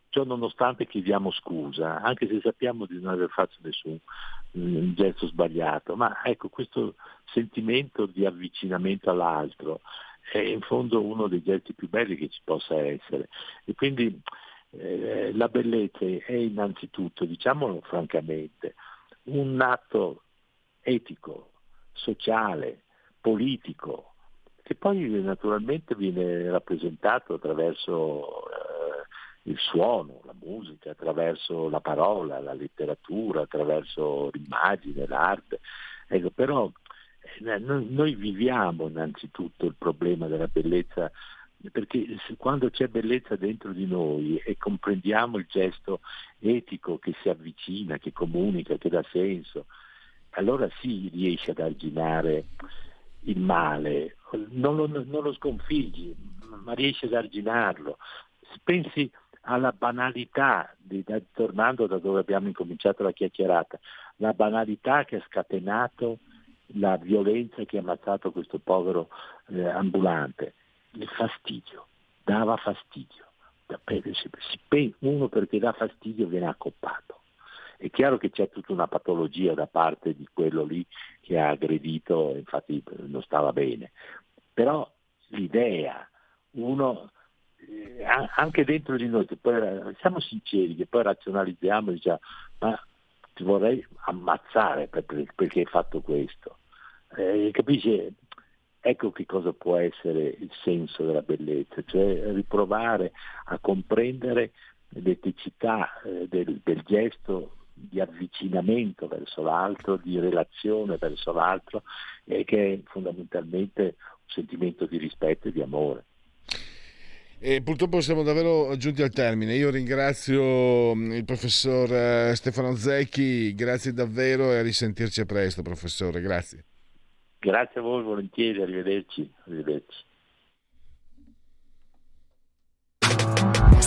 [SPEAKER 4] ciò nonostante chiediamo scusa, anche se sappiamo di non aver fatto nessun mm, gesto sbagliato, ma ecco questo sentimento di avvicinamento all'altro è in fondo uno dei gesti più belli che ci possa essere. E quindi eh, la bellezza è innanzitutto, diciamolo francamente, un atto etico, sociale, politico, che poi naturalmente viene rappresentato attraverso eh, il suono, la musica, attraverso la parola, la letteratura, attraverso l'immagine, l'arte. Ecco, però eh, noi viviamo innanzitutto il problema della bellezza perché quando c'è bellezza dentro di noi e comprendiamo il gesto etico che si avvicina, che comunica, che dà senso, allora si riesce ad arginare il male, non lo, non lo sconfiggi, ma riesci ad arginarlo. Pensi alla banalità, di, da, tornando da dove abbiamo incominciato la chiacchierata, la banalità che ha scatenato la violenza che ha ammazzato questo povero eh, ambulante, il fastidio, dava fastidio. Uno perché dà fastidio viene accoppato. È chiaro che c'è tutta una patologia da parte di quello lì che ha aggredito, infatti non stava bene, però l'idea, uno eh, anche dentro di noi, poi, siamo sinceri, che poi razionalizziamo e diciamo ma ti vorrei ammazzare perché hai fatto questo. Eh, capisci? Ecco che cosa può essere il senso della bellezza, cioè riprovare a comprendere l'eticità eh, del, del gesto di avvicinamento verso l'altro, di relazione verso l'altro, e che è fondamentalmente un sentimento di rispetto e di amore.
[SPEAKER 2] E purtroppo siamo davvero giunti al termine. Io ringrazio mm, il professor eh, Stefano Zecchi, grazie davvero e a risentirci a presto, professore. Grazie.
[SPEAKER 4] Grazie a voi, volentieri, arrivederci. arrivederci.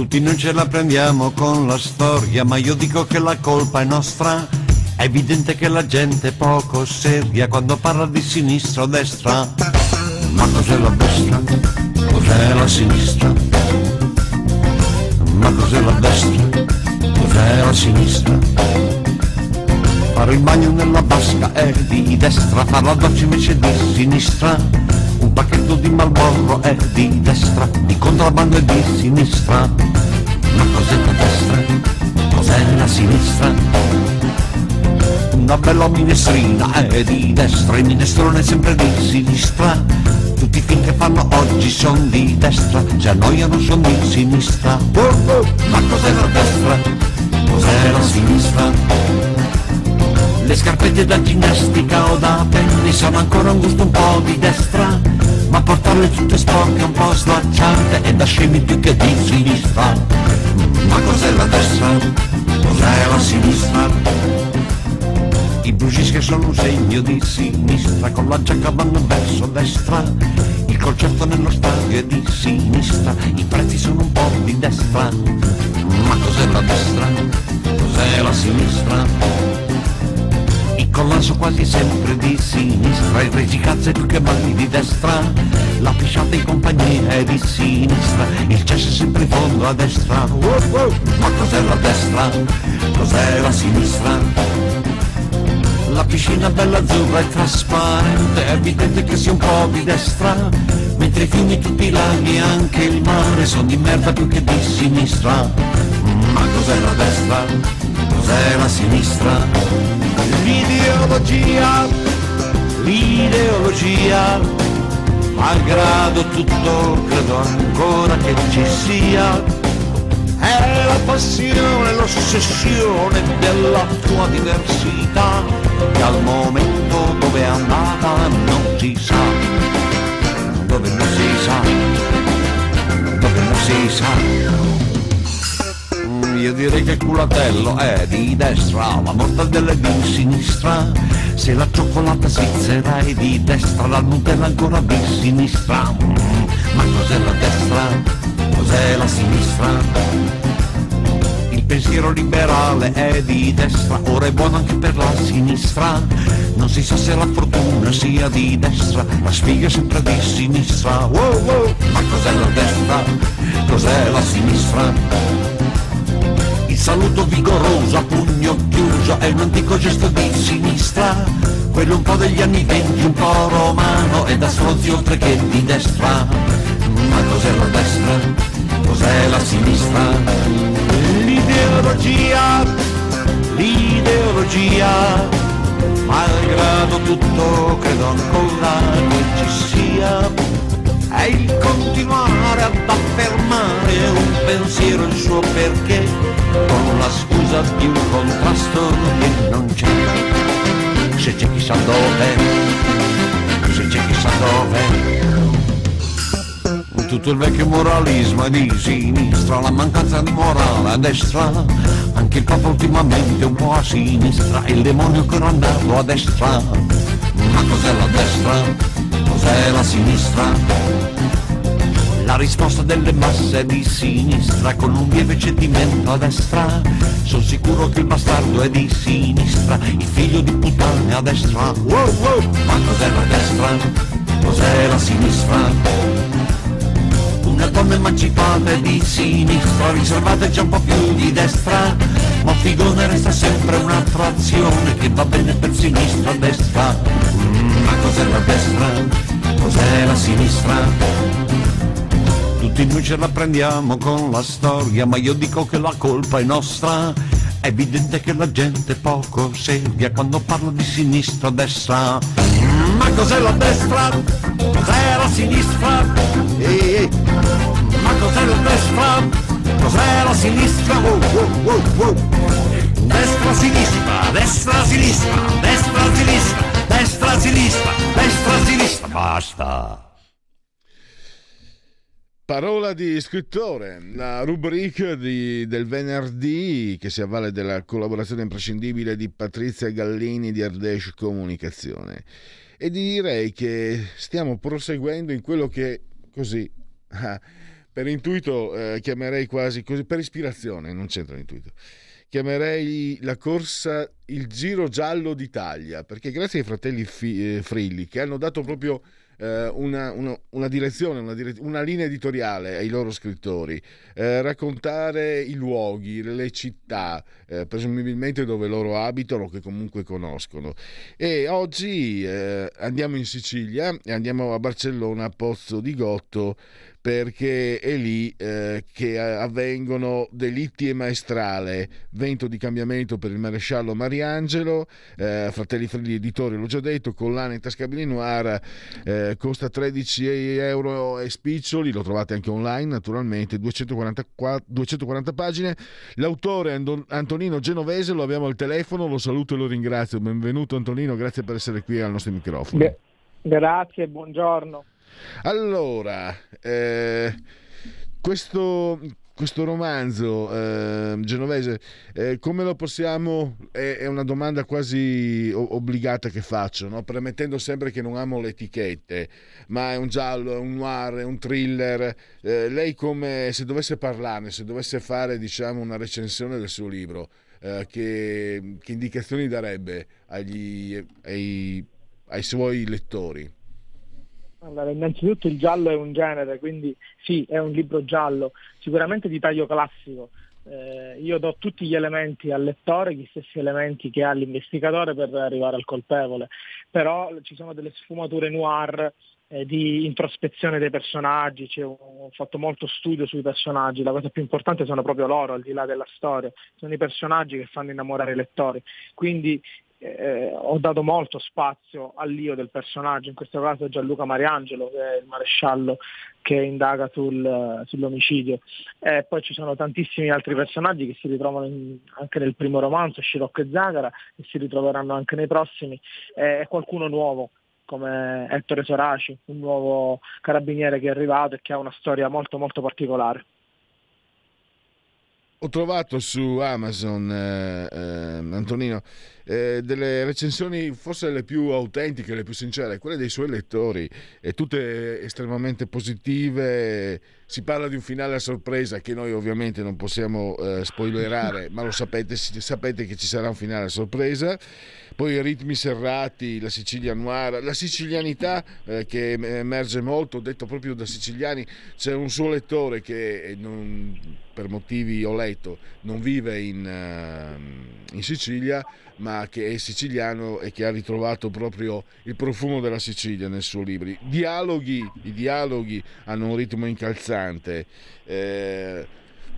[SPEAKER 5] Tutti noi ce la prendiamo con la storia, ma io dico che la colpa è nostra. È evidente che la gente è poco seria quando parla di sinistra o destra. Ma cos'è la destra? Cos'è la sinistra? Ma cos'è la destra? Cos'è la sinistra? Fare il bagno nella vasca è di destra, fare la doccia invece di sinistra. Un pacchetto di Marlboro è di destra, di contrabbando è di sinistra. Ma cos'è la destra? Cos'è la sinistra? Una bella minestrina è di destra, il minestrone è sempre di sinistra. Tutti i film che fanno oggi sono di destra, ci annoiano sono di sinistra. Ma cos'è la destra? Cos'è la sinistra? Le scarpette da ginnastica o da tennis sono ancora un gusto un po' di destra, ma portarle tutte sporche un po' slacciante e da scemi più che di sinistra. Ma cos'è la destra? Cos'è la sinistra? I Brucis che sono un segno di sinistra, con la giacca vanno verso destra, il concerto nello stadio è di sinistra, i prezzi sono un po' di destra. Ma cos'è la destra? Cos'è la sinistra? Il collasso quasi sempre di sinistra, il regicazzo è più che mai di destra, la pisciata in compagnia è di sinistra, il cesso è sempre in fondo a destra. Ma cos'è la destra? Cos'è la sinistra? La piscina bella azzurra e trasparente, è evidente che sia un po' di destra, mentre i fiumi, tutti i laghi e anche il mare sono di merda più che di sinistra. Ma cos'è la destra? Cos'è la sinistra? L'ideologia, l'ideologia, malgrado tutto credo ancora che ci sia, è la passione, l'ossessione della tua diversità, che al momento dove è andata non si sa, dove non si sa, dove non si sa. Io direi che il culatello è di destra, la mortadella è di sinistra, se la cioccolata svizzera è di destra, la Nutella ancora di sinistra. Ma cos'è la destra? Cos'è la sinistra? Il pensiero liberale è di destra, ora è buono anche per la sinistra. Non si sa se la fortuna sia di destra, la sfiga è sempre di sinistra. Wow, wow. Ma cos'è la destra? Cos'è la sinistra? Saluto vigoroso a pugno chiuso è un antico gesto di sinistra, quello un po' degli anni venti, un po' romano e da stronzi oltre che di destra. Ma cos'è la destra? Cos'è la sinistra? L'ideologia, l'ideologia, malgrado tutto credo ancora che ci sia è il continuare ad affermare un pensiero il suo perché con la scusa di un contrasto che non c'è. Se c'è chissà dove se c'è chissà dove. Tutto il vecchio moralismo è di sinistra la mancanza di morale a destra. Anche il Papa ultimamente un po' a sinistra il demonio ancora andato a destra. Ma cos'è la destra? Cos'è la sinistra? La risposta delle masse è di sinistra con un lieve cedimento a destra. Sono sicuro che il bastardo è di sinistra, il figlio di puttana è a destra. Wow, wow. Ma cos'è la destra? Cos'è la sinistra? una donna emancipata e di sinistra, riservata già un po' più di destra, ma Figone resta sempre un'attrazione che va bene per sinistra, destra. Ma cos'è la destra? Cos'è la sinistra? Tutti noi ce la prendiamo con la storia, ma io dico che la colpa è nostra. È evidente che la gente poco seria quando parla di sinistra, destra. Mm, Ma cos'è la destra? Cos'è la sinistra? Ehi, ehi. Ma cos'è la destra? Cos'è la sinistra? Oh, oh, oh. Destra, sinistra, destra, sinistra, destra, sinistra, destra, sinistra, destra, sinistra. Basta.
[SPEAKER 2] Parola di scrittore, la rubrica di- del venerdì che si avvale della collaborazione imprescindibile di Patrizia Gallini di Ardèche Comunicazione. E direi che stiamo proseguendo in quello che così, per intuito eh, chiamerei quasi così, per ispirazione, non c'entra l'intuito, chiamerei la corsa il giro giallo d'Italia, perché grazie ai fratelli eh, Frilli che hanno dato proprio eh, una, una- una direzione, una, dire- una linea editoriale ai loro scrittori, eh, raccontare i luoghi, le città, eh, presumibilmente dove loro abitano, che comunque conoscono. E oggi eh, andiamo in Sicilia e andiamo a Barcellona, a Pozzo di Gotto, perché è lì eh, che avvengono delitti e maestrale, vento di cambiamento per il maresciallo Mariangelo, eh, Fratelli Frilli Editore, l'ho già detto, collana intascabili noir, eh, costa 13 euro e spiccioli, lo trovate anche online naturalmente, 244 240 pagine, l'autore Antonino Genovese, lo abbiamo al telefono, lo saluto e lo ringrazio, benvenuto Antonino, grazie per essere qui al nostro microfono.
[SPEAKER 6] Beh, grazie, buongiorno.
[SPEAKER 2] Allora, eh, questo, questo romanzo eh, genovese, eh, come lo possiamo... È, è una domanda quasi obbligata che faccio, no? premettendo sempre che non amo le etichette, ma è un giallo, è un noir, è un thriller. Eh, lei come se dovesse parlarne, se dovesse fare diciamo una recensione del suo libro, eh, che, che indicazioni darebbe agli, ai, ai suoi lettori?
[SPEAKER 6] Allora, innanzitutto il giallo è un genere, quindi sì, è un libro giallo, sicuramente di taglio classico. Eh, io do tutti gli elementi al lettore, gli stessi elementi che ha l'investigatore per arrivare al colpevole, però ci sono delle sfumature noir eh, di introspezione dei personaggi, un- ho fatto molto studio sui personaggi, la cosa più importante sono proprio loro, al di là della storia, sono i personaggi che fanno innamorare i lettori, quindi eh, ho dato molto spazio all'io del personaggio, in questo caso Gianluca Mariangelo, che è il maresciallo che indaga sul- sull'omicidio. E poi ci sono tantissimi altri personaggi che si ritrovano in- anche nel primo romanzo, Scirocco e Zagara, e si ritroveranno anche nei prossimi, e qualcuno nuovo come Ettore Soraci, un nuovo carabiniere che è arrivato e che ha una storia molto molto particolare.
[SPEAKER 2] Ho trovato su Amazon, eh, eh, Antonino, eh, delle recensioni forse le più autentiche, le più sincere, quelle dei suoi lettori, e tutte estremamente positive. Si parla di un finale a sorpresa che noi ovviamente non possiamo eh, spoilerare, ma lo sapete, sapete che ci sarà un finale a sorpresa. Poi i ritmi serrati, la Sicilia noir, la sicilianità eh, che emerge molto, detto proprio da siciliani. C'è un suo lettore che eh, non- per motivi ho letto non vive in, eh, in Sicilia, ma che è siciliano e che ha ritrovato proprio il profumo della Sicilia nel suo libro. Dialoghi, I dialoghi hanno un ritmo incalzante. eh,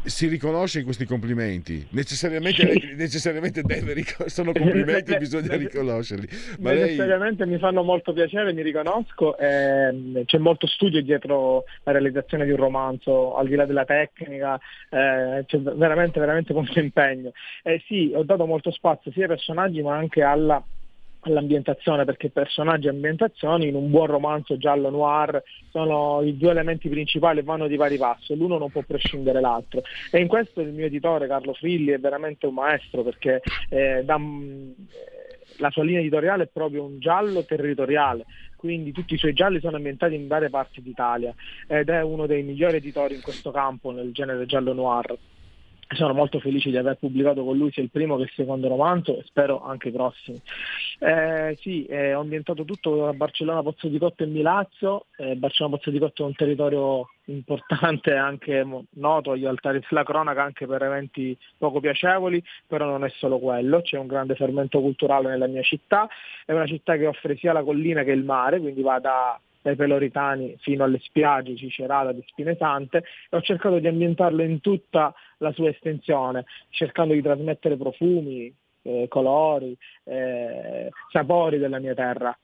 [SPEAKER 2] si riconosce in questi complimenti. Necessariamente, necessariamente deve ricon- sono complimenti bisogna riconoscerli. Ma lei
[SPEAKER 6] Necessariamente mi fanno molto piacere, mi riconosco, ehm, c'è molto studio dietro la realizzazione di un romanzo, al di là della tecnica, eh, c'è veramente, veramente molto impegno. Eh, sì, ho dato molto spazio sia ai personaggi ma anche alla all'ambientazione perché personaggi e ambientazioni in un buon romanzo giallo noir sono i due elementi principali e vanno di pari passo l'uno non può prescindere l'altro. E in questo il mio editore Carlo Frilli è veramente un maestro perché eh, da, la sua linea editoriale è proprio un giallo territoriale quindi tutti i suoi gialli sono ambientati in varie parti d'Italia ed è uno dei migliori editori in questo campo nel genere giallo noir sono molto felice di aver pubblicato con lui sia il primo che il secondo romanzo e spero anche i prossimi. Eh, sì, eh, ho ambientato tutto a Barcellona, Pozzo di Cotto e Milazzo. Eh, Barcellona Pozzo di Cotto è un territorio importante, anche noto agli altari della cronaca anche per eventi poco piacevoli, però non è solo quello, c'è un grande fermento culturale nella mia città, è una città che offre sia la collina che il mare, quindi va da dai Peloritani fino alle spiagge Cicerata di Spinesante e ho cercato di ambientarlo in tutta la sua estensione, cercando di trasmettere profumi, eh, colori, eh, sapori della mia terra.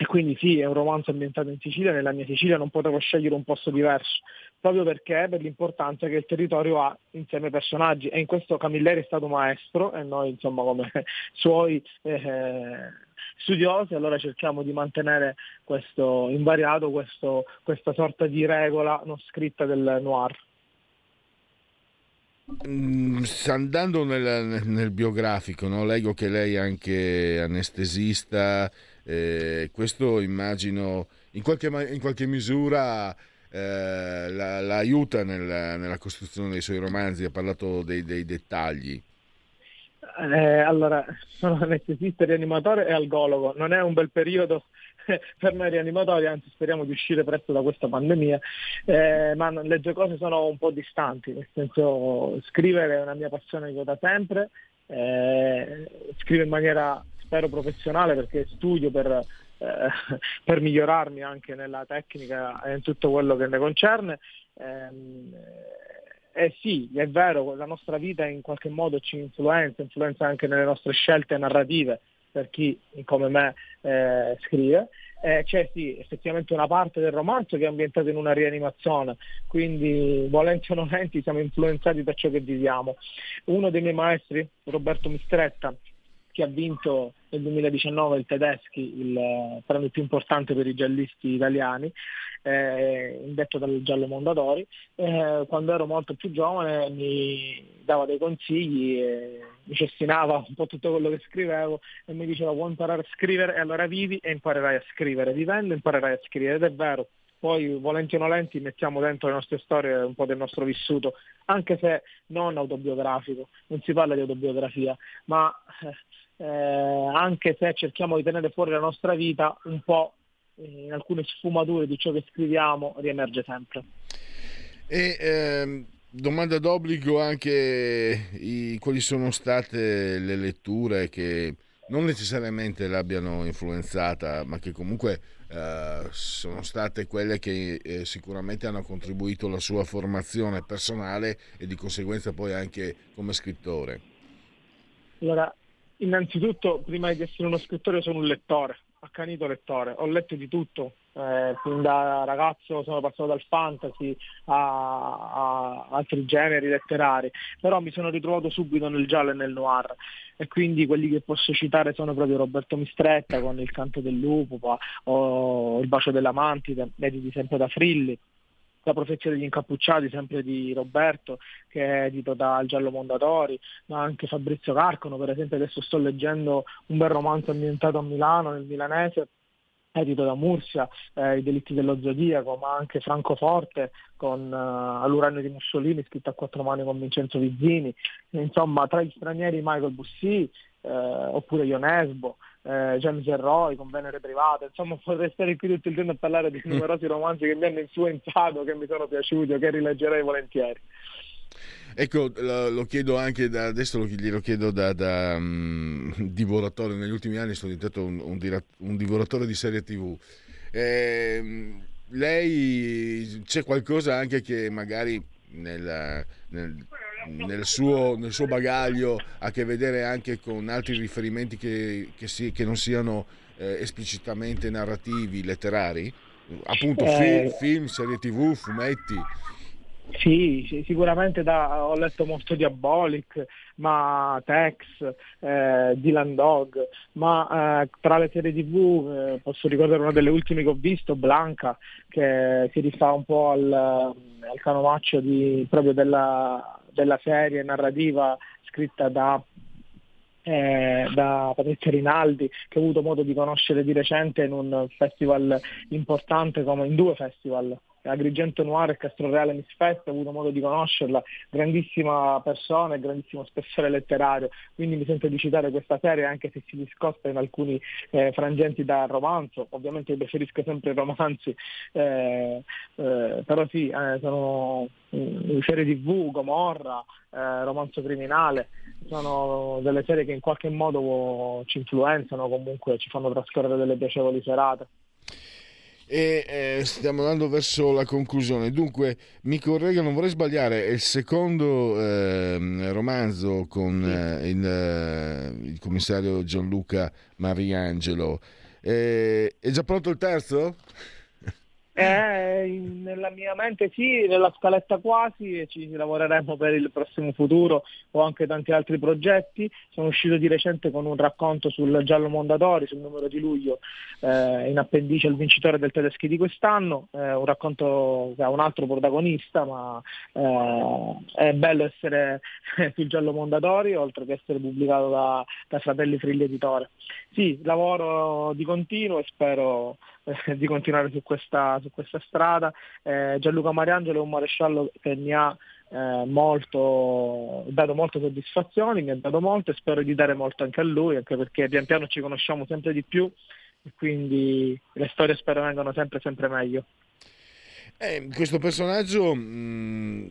[SPEAKER 6] E quindi sì, è un romanzo ambientato in Sicilia, nella mia Sicilia non potevo scegliere un posto diverso, proprio perché per l'importanza che il territorio ha insieme ai personaggi e in questo Camilleri è stato maestro e noi insomma come suoi eh, studiosi allora cerchiamo di mantenere questo invariato, questo, questa sorta di regola non scritta del noir.
[SPEAKER 2] Mm, andando nel, nel biografico, no? leggo che lei è anche anestesista, eh, questo immagino in qualche, in qualche misura eh, la, la, nella, nella, costruzione dei suoi romanzi, ha parlato dei, dei dettagli.
[SPEAKER 6] Eh, allora, sono anestesista, rianimatore e algologo, non è un bel periodo per noi rianimatori, anzi speriamo di uscire presto da questa pandemia, eh, ma le due cose sono un po' distanti, nel senso scrivere è una mia passione che ho da sempre, eh, scrivo in maniera spero professionale perché studio per, eh, per migliorarmi anche nella tecnica e in tutto quello che ne concerne. Eh, eh sì, è vero, la nostra vita in qualche modo ci influenza, influenza anche nelle nostre scelte narrative per chi come me eh, scrive. Eh, c'è sì, effettivamente una parte del romanzo che è ambientata in una rianimazione, quindi volenti o nolenti siamo influenzati da ciò che viviamo. Uno dei miei maestri, Roberto Mistretta, che ha vinto nel 2019 il Tedeschi, il eh, premio più importante per i giallisti italiani, eh, indetto dal Giallo Mondadori. Eh, quando ero molto più giovane mi dava dei consigli, e mi cestinava un po' tutto quello che scrivevo e mi diceva vuoi imparare a scrivere e allora vivi e imparerai a scrivere, vivendo imparerai a scrivere ed è vero. Poi volenti o nolenti mettiamo dentro le nostre storie un po' del nostro vissuto, anche se non autobiografico, non si parla di autobiografia, ma eh, anche se cerchiamo di tenere fuori la nostra vita, un po' in alcune sfumature di ciò che scriviamo riemerge sempre.
[SPEAKER 2] E ehm, domanda d'obbligo anche i, quali sono state le letture che non necessariamente l'abbiano influenzata, ma che comunque eh, sono state quelle che eh, sicuramente hanno contribuito alla sua formazione personale e di conseguenza poi anche come scrittore.
[SPEAKER 6] Allora, innanzitutto, prima di essere uno scrittore, sono un lettore accanito lettore, ho letto di tutto, eh, fin da ragazzo sono passato dal fantasy a, a, altri generi letterari, però mi sono ritrovato subito nel giallo e nel noir. E quindi quelli che posso citare sono proprio Roberto Mistretta con Il canto del lupo o Il bacio della mantide, editi sempre da Frilli, la profezia degli incappucciati, sempre di Roberto, che è edito dal Giallo Mondadori, ma anche Fabrizio Carcono, per esempio adesso sto leggendo un bel romanzo ambientato a Milano, nel milanese, edito da Mursia, eh, I delitti dello Zodiaco, ma anche Francoforte con uh, All'uranio di Mussolini, scritto a quattro mani con Vincenzo Vizzini, insomma tra gli stranieri Michael Bussì, eh, oppure Ionesbo, eh, James Roy con Venere Private, insomma potrei stare qui tutto il giorno a parlare di numerosi romanzi che mi hanno influenzato, che mi sono piaciuti o che rileggerei volentieri.
[SPEAKER 2] Ecco, lo, chiedo anche da adesso, lo, glielo chiedo da, da um, divoratore. Negli ultimi anni sono diventato un, un, un divoratore di serie TV. Eh, lei c'è qualcosa anche che magari nel, nel, nel, suo, nel, suo, bagaglio a che vedere anche con altri riferimenti che, che, si, che non siano eh, esplicitamente narrativi, letterari? Appunto, eh, film, film, serie tv, fumetti.
[SPEAKER 6] Sì, sicuramente da, ho letto molto Diabolic, ma Tex, eh, Dylan Dog, ma eh, tra le serie tv eh, posso ricordare una delle ultime che ho visto, Blanca, che si rifà un po' al, al canovaccio di, proprio della, della serie narrativa scritta da eh, da Patrizia Rinaldi che ho avuto modo di conoscere di recente in un festival importante come in due festival Agrigento Noir e Castroreale Miss Fest, ho avuto modo di conoscerla, grandissima persona e grandissimo spessore letterario, quindi mi sento di citare questa serie anche se si discosta in alcuni eh, frangenti da romanzo, ovviamente preferisco sempre i romanzi, eh, eh, però sì, eh, sono serie tv, Gomorra, eh, romanzo criminale, sono delle serie che in qualche modo ci influenzano, comunque ci fanno trascorrere delle piacevoli serate
[SPEAKER 2] e eh, stiamo andando verso la conclusione. Dunque, mi correggo, non vorrei sbagliare, è il secondo eh, romanzo con eh, il, eh, il, commissario Gianluca Mariangelo. Eh, è già pronto il terzo?
[SPEAKER 6] Eh, nella mia mente sì, nella scaletta quasi ci lavoreremo per il prossimo futuro. Ho anche tanti altri progetti. Sono uscito di recente con un racconto sul Giallo Mondadori, sul numero di luglio, eh, in appendice al vincitore del Tedeschi di quest'anno. Eh, un racconto che ha un altro protagonista, ma eh, è bello essere sul Giallo Mondadori, oltre che essere pubblicato da, da Fratelli Frilli Editore. Sì, lavoro di continuo e spero eh, di continuare su questa, su questa strada. Eh, Gianluca Mariangelo è un maresciallo che mi ha eh, molto, dato molte soddisfazioni, mi ha dato molto e spero di dare molto anche a lui, anche perché pian piano ci conosciamo sempre di più e quindi le storie spero vengano sempre sempre meglio.
[SPEAKER 2] Eh, questo personaggio mh, mm,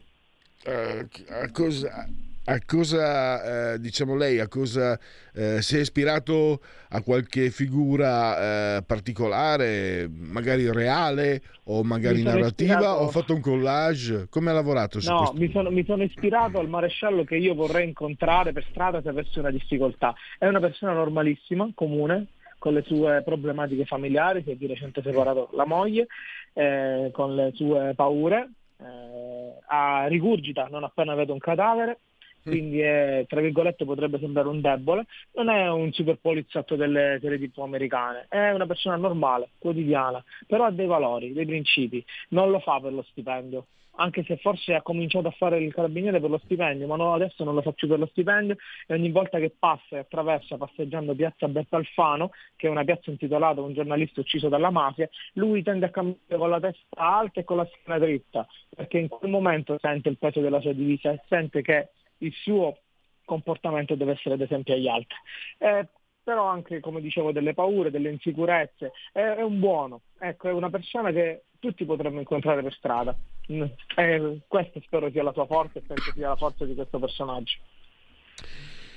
[SPEAKER 2] uh, cosa, a cosa, eh, diciamo lei, a cosa eh, si è ispirato a qualche figura eh, particolare, magari reale o magari narrativa, ispirato... o ha fatto un collage? Come ha lavorato
[SPEAKER 6] no,
[SPEAKER 2] questo?
[SPEAKER 6] Mi sono, mi sono ispirato al maresciallo che io vorrei incontrare per strada se avessi una difficoltà. È una persona normalissima, comune, con le sue problematiche familiari, si è di recente separato la moglie, eh, con le sue paure, eh, a rigurgita non appena vede un cadavere, quindi è, tra virgolette potrebbe sembrare un debole, non è un super poliziotto delle serie tv americane, è una persona normale, quotidiana, però ha dei valori, dei principi, non lo fa per lo stipendio, anche se forse ha cominciato a fare il carabiniere per lo stipendio, ma no, adesso non lo fa più per lo stipendio. E ogni volta che passa e attraversa passeggiando piazza Bertalfano, che è una piazza intitolata a un giornalista ucciso dalla mafia, lui tende a camminare con la testa alta e con la schiena dritta, perché in quel momento sente il peso della sua divisa e sente che il suo comportamento deve essere ad esempio agli altri. Eh, però anche, come dicevo, delle paure, delle insicurezze, è, è, un buono, ecco, è una persona che tutti potremmo incontrare per strada. Eh, questa spero sia la sua forza e penso sia la forza di questo personaggio.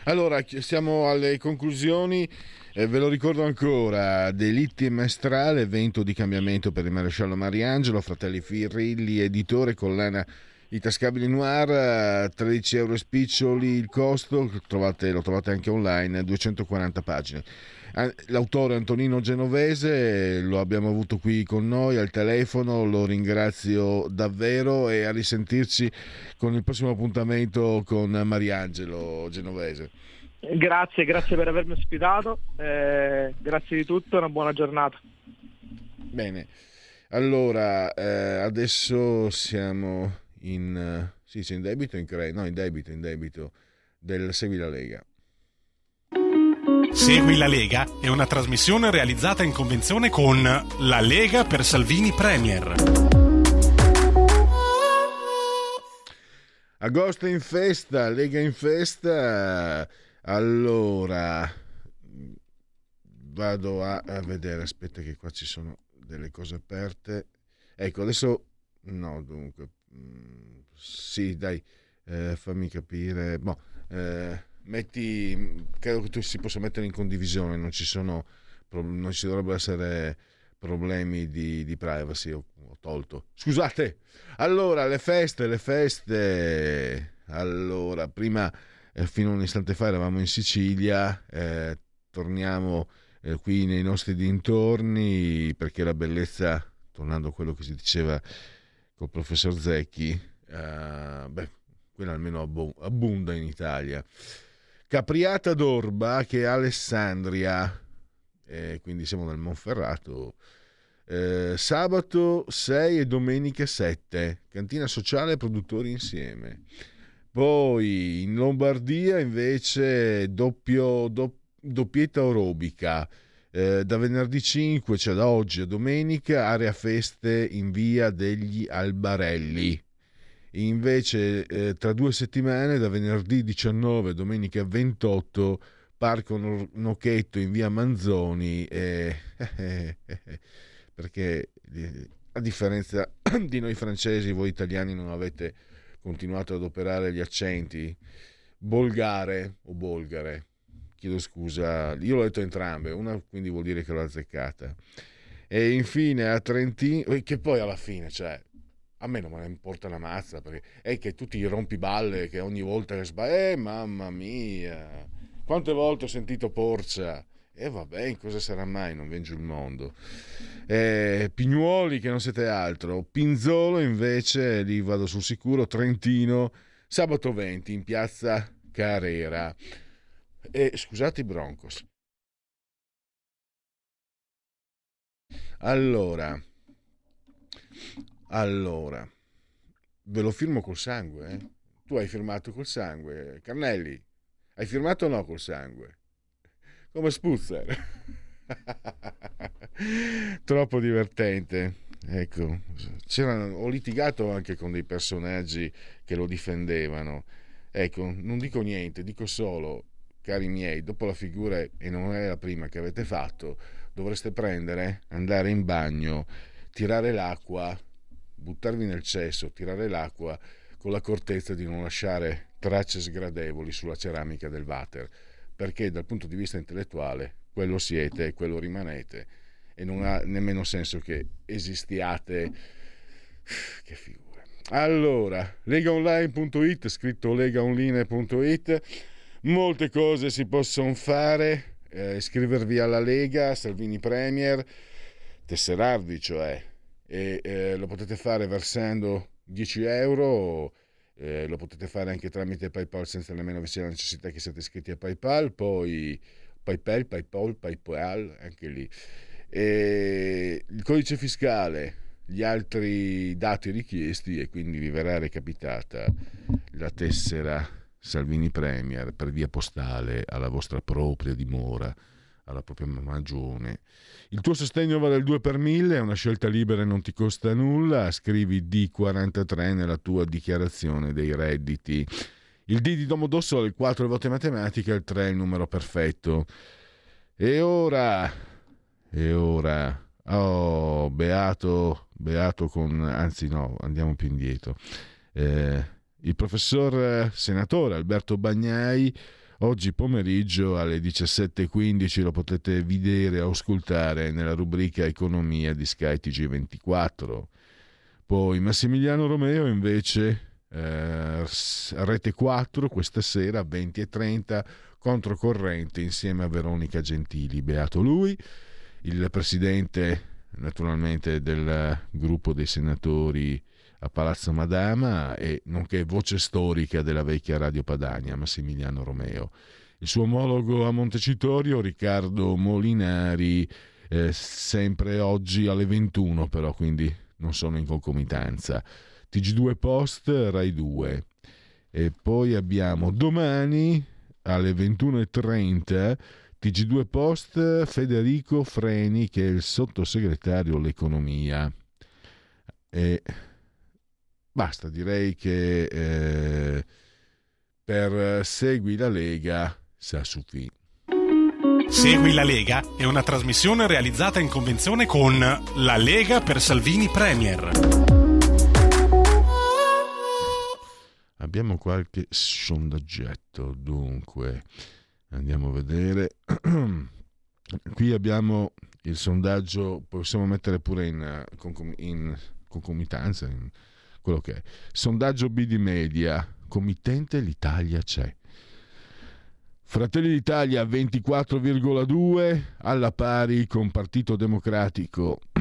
[SPEAKER 2] Allora, siamo alle conclusioni. Eh, ve lo ricordo ancora, Delitti e Maestrale, evento di cambiamento per il maresciallo Mariangelo, Fratelli Firrilli, editore, collana i tascabili noir 13 euro spiccioli il costo trovate, lo trovate anche online 240 pagine. L'autore Antonino Genovese lo abbiamo avuto qui con noi al telefono lo ringrazio davvero e a risentirci con il prossimo appuntamento con Mariangelo Genovese.
[SPEAKER 6] Grazie grazie per avermi ospitato eh, grazie di tutto una buona giornata.
[SPEAKER 2] Bene allora eh, adesso siamo in, sì, sì, in debito in credito, no, in debito, in debito del Segui la Lega.
[SPEAKER 1] Segui la Lega è una trasmissione realizzata in convenzione con La Lega per Salvini Premier.
[SPEAKER 2] Agosto in festa, Lega in festa. Allora, vado a, a vedere, aspetta che qua ci sono delle cose aperte. Ecco, adesso no, dunque, sì, dai, eh, fammi capire. Boh, eh, metti, credo che tu si possa mettere in condivisione, non ci sono, non ci dovrebbero essere problemi di, di privacy. Ho, ho, tolto. Scusate. Allora, le feste, le feste. Allora, prima, eh, fino a un istante fa, eravamo in Sicilia. Eh, torniamo eh, qui nei nostri dintorni perché la bellezza, tornando a quello che si diceva col professor Zecchi, eh, beh, quella almeno abbonda in Italia. Capriata d'Orba che è Alessandria, eh, quindi siamo nel Monferrato. Eh, sabato 6 e domenica 7, cantina sociale produttori insieme. Poi in Lombardia invece doppio, do, doppietta orobica Eh, da venerdì 5, cioè da oggi a domenica, area feste in via degli Albarelli. Invece eh, tra due settimane, da venerdì 19 domenica 28, Parco Nocchetto in via Manzoni, eh, perché eh, a differenza di noi francesi, voi italiani non avete continuato ad operare gli accenti volgare o bolgare. Chiedo scusa, io l'ho detto entrambe, una quindi vuol dire che l'ho azzeccata. E infine a Trentino, che poi alla fine, cioè, a me non me ne importa una mazza, perché è che tu ti rompi balle, che ogni volta che sbagli, eh mamma mia, quante volte ho sentito Porcia, e eh, vabbè, cosa sarà mai, non vengo il mondo. Eh, Pignuoli, che non siete altro, Pinzolo invece, lì vado sul sicuro, Trentino, sabato 20 in piazza Carrera. E scusate i Broncos. Allora, allora, ve lo firmo col sangue. Eh? Tu hai firmato col sangue, Carnelli. Hai firmato o no col sangue? Come Spuzzer. Troppo divertente. Ecco, ho litigato anche con dei personaggi che lo difendevano. Ecco, non dico niente, dico solo, cari miei, dopo la figura, e non è la prima che avete fatto, dovreste prendere, andare in bagno, tirare l'acqua, buttarvi nel cesso, tirare l'acqua con l'accortezza di non lasciare tracce sgradevoli sulla ceramica del water, perché dal punto di vista intellettuale quello siete e quello rimanete e non ha nemmeno senso che esistiate. Che figura. Allora, legaonline.it, scritto legaonline.it, molte cose si possono fare, eh, iscrivervi alla Lega, Salvini Premier, tesserarvi cioè, e eh, lo potete fare versando 10 euro, eh, lo potete fare anche tramite PayPal senza nemmeno vi sia la necessità che siate iscritti a PayPal, poi PayPal, PayPal, PayPal, anche lì. E il codice fiscale, gli altri dati richiesti e quindi vi verrà recapitata la tessera Salvini Premier per via postale alla vostra propria dimora, alla propria magione. Il tuo sostegno vale il 2 per 1000, è una scelta libera e non ti costa nulla, scrivi D43 nella tua dichiarazione dei redditi. Il D di Domodossola, il 4 le volte matematica, il 3 è il numero perfetto. E ora e ora, oh, beato, beato con, anzi no, andiamo più indietro. Eh, il professor senatore Alberto Bagnai oggi pomeriggio alle 17.15 lo potete vedere o ascoltare nella rubrica Economia di Sky TG24. Poi Massimiliano Romeo invece eh, rete 4 questa sera 20.30 controcorrente insieme a Veronica Gentili. Beato lui il presidente naturalmente del gruppo dei senatori a Palazzo Madama e nonché voce storica della vecchia Radio Padania, Massimiliano Romeo. Il suo omologo a Montecitorio, Riccardo Molinari, eh, sempre oggi alle 21 però, quindi non sono in concomitanza. TG2 Post, Rai 2. E poi abbiamo domani alle 21.30 TG2 Post Federico Freni che è il sottosegretario all'economia e basta direi che eh, per Segui la Lega sa chi
[SPEAKER 7] Segui la Lega è una trasmissione realizzata in convenzione con La Lega per Salvini Premier.
[SPEAKER 2] Abbiamo qualche sondaggetto, dunque. Andiamo a vedere. Qui abbiamo il sondaggio, possiamo mettere pure in, in concomitanza, in quello che è. Sondaggio B di media, committente l'Italia c'è. Fratelli d'Italia 24,2 alla pari con Partito Democratico.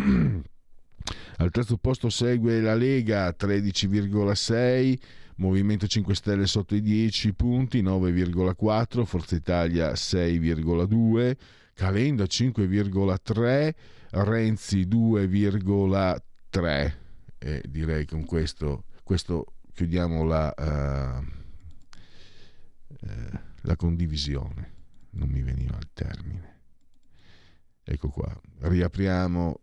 [SPEAKER 2] Al terzo posto segue la Lega 13,6 Movimento 5 Stelle sotto i 10 punti, 9,4, Forza Italia 6,2, Calenda 5,3, Renzi 2,3. E direi con questo, questo chiudiamo la, uh, la condivisione. Non mi veniva al termine. Ecco qua, riapriamo.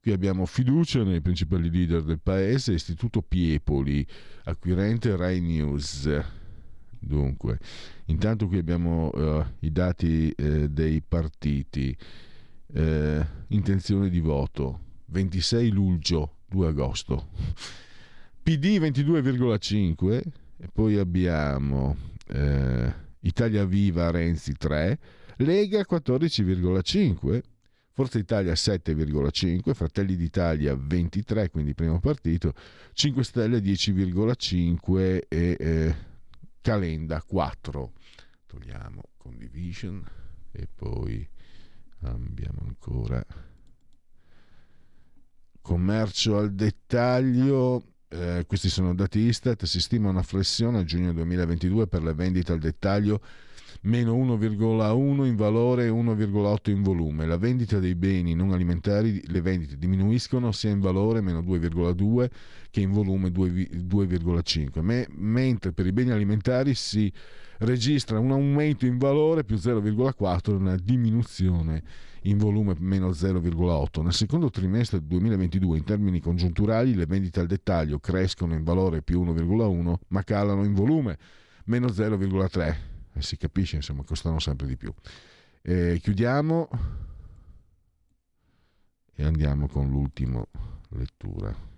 [SPEAKER 2] Qui abbiamo fiducia nei principali leader del paese, Istituto Piepoli, acquirente Rai News. Dunque, intanto qui abbiamo uh, i dati uh, dei partiti. Uh, intenzione di voto 26 luglio 2 agosto PD 22,5 e poi abbiamo Italia Viva Renzi 3 Lega 14,5 Forza Italia 7,5, Fratelli d'Italia 23, quindi primo partito, 5 Stelle 10,5 e eh, Calenda 4. Togliamo condivision e poi abbiamo ancora commercio al dettaglio. Eh, questi sono dati Istat, si stima una flessione a giugno 2022 per le vendite al dettaglio meno 1,1 in valore e 1,8 in volume. La vendita dei beni non alimentari, le vendite diminuiscono sia in valore meno 2,2 che in volume 2,5, Me, mentre per i beni alimentari si registra un aumento in valore più 0,4 e una diminuzione in volume meno 0,8. Nel secondo trimestre 2022 in termini congiunturali le vendite al dettaglio crescono in valore più 1,1 ma calano in volume meno 0,3 e si capisce, insomma, costano sempre di più. E chiudiamo e andiamo con l'ultima lettura.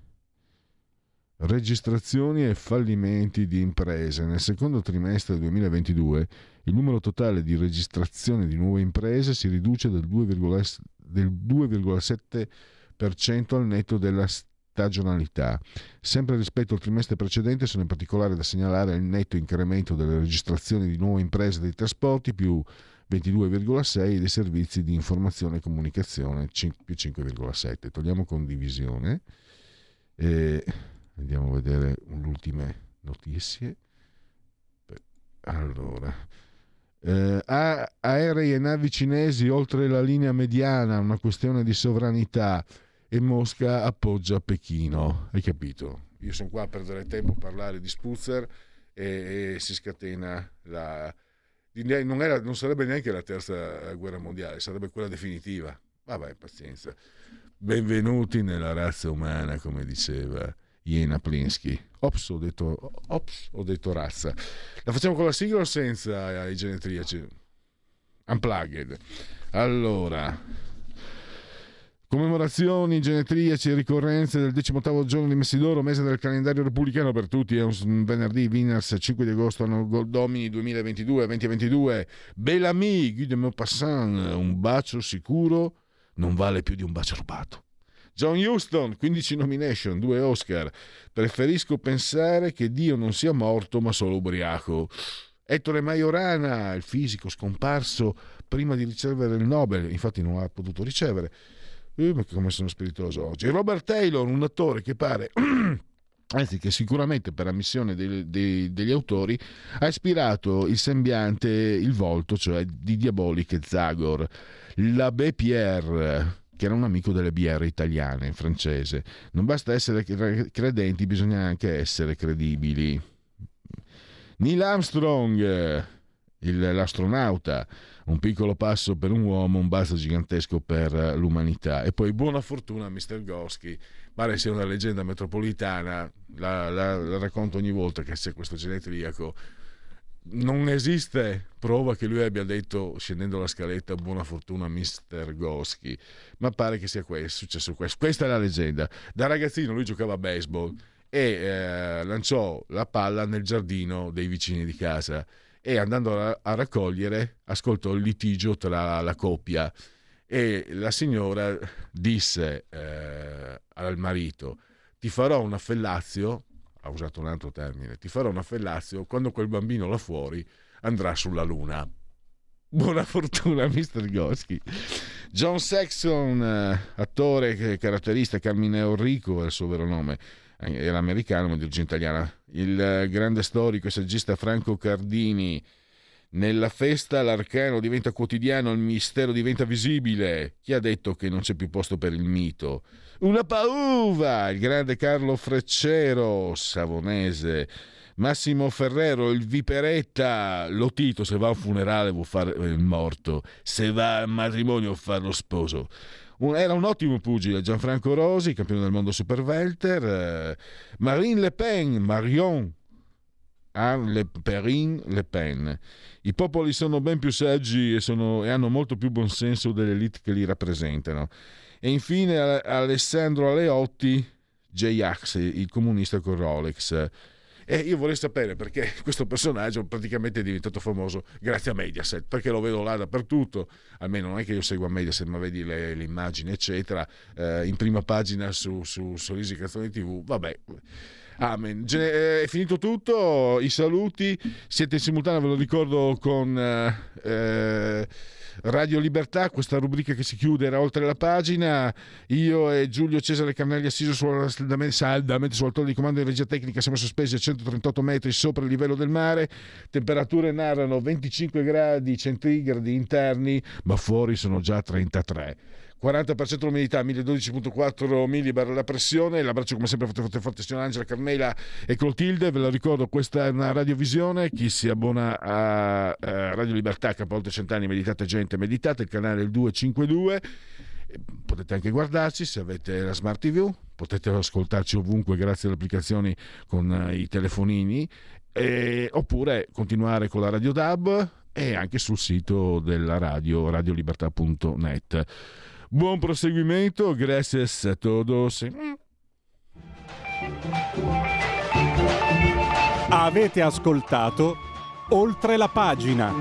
[SPEAKER 2] Registrazioni e fallimenti di imprese. Nel secondo trimestre 2022 il numero totale di registrazioni di nuove imprese si riduce del 2,7% al netto della stagionalità. Sempre rispetto al trimestre precedente sono in particolare da segnalare il netto incremento delle registrazioni di nuove imprese dei trasporti più 22,6 e dei servizi di informazione e comunicazione più 5,7. Togliamo condivisione e andiamo a vedere le ultime notizie. Allora, eh, aerei e navi cinesi oltre la linea mediana, una questione di sovranità e Mosca appoggia Pechino. Hai capito? Io sono qua a perdere tempo a parlare di Sputzer e, e si scatena la... Non, era, non, sarebbe neanche la terza guerra mondiale, sarebbe quella definitiva. Vabbè, pazienza. Benvenuti nella razza umana, come diceva Iena Plinsky. Ops, ho detto, ops, ho detto razza. La facciamo con la sigla o senza i genetriaci? Unplugged. Allora, Commemorazioni, genetriaci e ricorrenze del 18 giorno di Messidoro, mese del calendario repubblicano per tutti, è un venerdì, Winners, 5 di agosto, anno Domini 2022-2022. Bellamy, Guy de Maupassant, un bacio sicuro non vale più di un bacio rubato. John Huston, 15 nomination, 2 Oscar. Preferisco pensare che Dio non sia morto ma solo ubriaco. Ettore Majorana, il fisico scomparso prima di ricevere il Nobel, infatti non l'ha potuto ricevere Uh, come sono spiritoso oggi. Robert Taylor, un attore che pare anzi che sicuramente per ammissione dei, dei, degli autori ha ispirato il sembiante, il volto, cioè di Diabolic Zagor. L'abbé Pierre, che era un amico delle biere italiane in francese. Non basta essere credenti, bisogna anche essere credibili. Neil Armstrong, il, l'astronauta, un piccolo passo per un uomo, un balzo gigantesco per l'umanità. E poi buona fortuna a Mr. Goschi, pare sia una leggenda metropolitana, la, la, la racconto ogni volta che c'è questo genetriaco. Non esiste prova che lui abbia detto scendendo la scaletta buona fortuna Mr. Goschi, ma pare che sia questo, successo questo. Questa è la leggenda. Da ragazzino lui giocava a baseball e eh, lanciò la palla nel giardino dei vicini di casa e andando a, a raccogliere ascoltò il litigio tra la coppia e la signora disse eh, al marito ti farò un affellazio ha usato un altro termine ti farò un affellazio quando quel bambino là fuori andrà sulla luna buona fortuna Mr. Goschi John Saxon eh, attore caratterista Carmine Enrico è il suo vero nome era americano ma di origine italiana. Il eh, grande storico e saggista Franco Cardini. Nella festa l'arcano diventa quotidiano, il mistero diventa visibile. Chi ha detto che non c'è più posto per il mito? Una pauva! Il grande Carlo Freccero, savonese. Massimo Ferrero, il Viperetta, Lotito, se va a un funerale vuol fare il morto, se va al matrimonio fa lo sposo. Un, era un ottimo pugile, Gianfranco Rosi, campione del mondo super welter, eh, Marine Le Pen, Marion, Anne Le Perrin Le Pen. I popoli sono ben più saggi e, sono, e hanno molto più buonsenso delle elite che li rappresentano. E infine Alessandro Aleotti, J-Ax, il comunista con Rolex. E io vorrei sapere perché questo personaggio praticamente è diventato famoso grazie a Mediaset, perché lo vedo là dappertutto, almeno non è che io segua Mediaset, ma vedi le, le immagini, eccetera, eh, in prima pagina su, su Sorrisi Canzoni TV, vabbè. Amen. Eh, è finito tutto, i saluti, siete in simultanea, ve lo ricordo con... Eh, Radio Libertà, questa rubrica che si chiude era oltre la pagina. Io e Giulio Cesare Carnelli assiso saldamente, saldamente sul di comando di regia tecnica siamo sospesi a 138 metri sopra il livello del mare. Temperature narrano 25 gradi centigradi interni, ma fuori sono già 33. 40% l'umidità, 1012.4 millibar la pressione. L'abbraccio come sempre forte forte forte signora Angela Carmela e Clotilde. Ve lo ricordo, questa è una radiovisione. Chi si abbona a, Radio Libertà, a volte cent'anni meditate gente, meditate, il canale il 252. Potete anche guardarci se avete la Smart TV, potete ascoltarci ovunque grazie alle applicazioni con eh, i telefonini, e, oppure continuare con la Radio DAB e anche sul sito della radio radiolibertà.net. Buon proseguimento, grazie a todos.
[SPEAKER 1] Avete ascoltato oltre la pagina.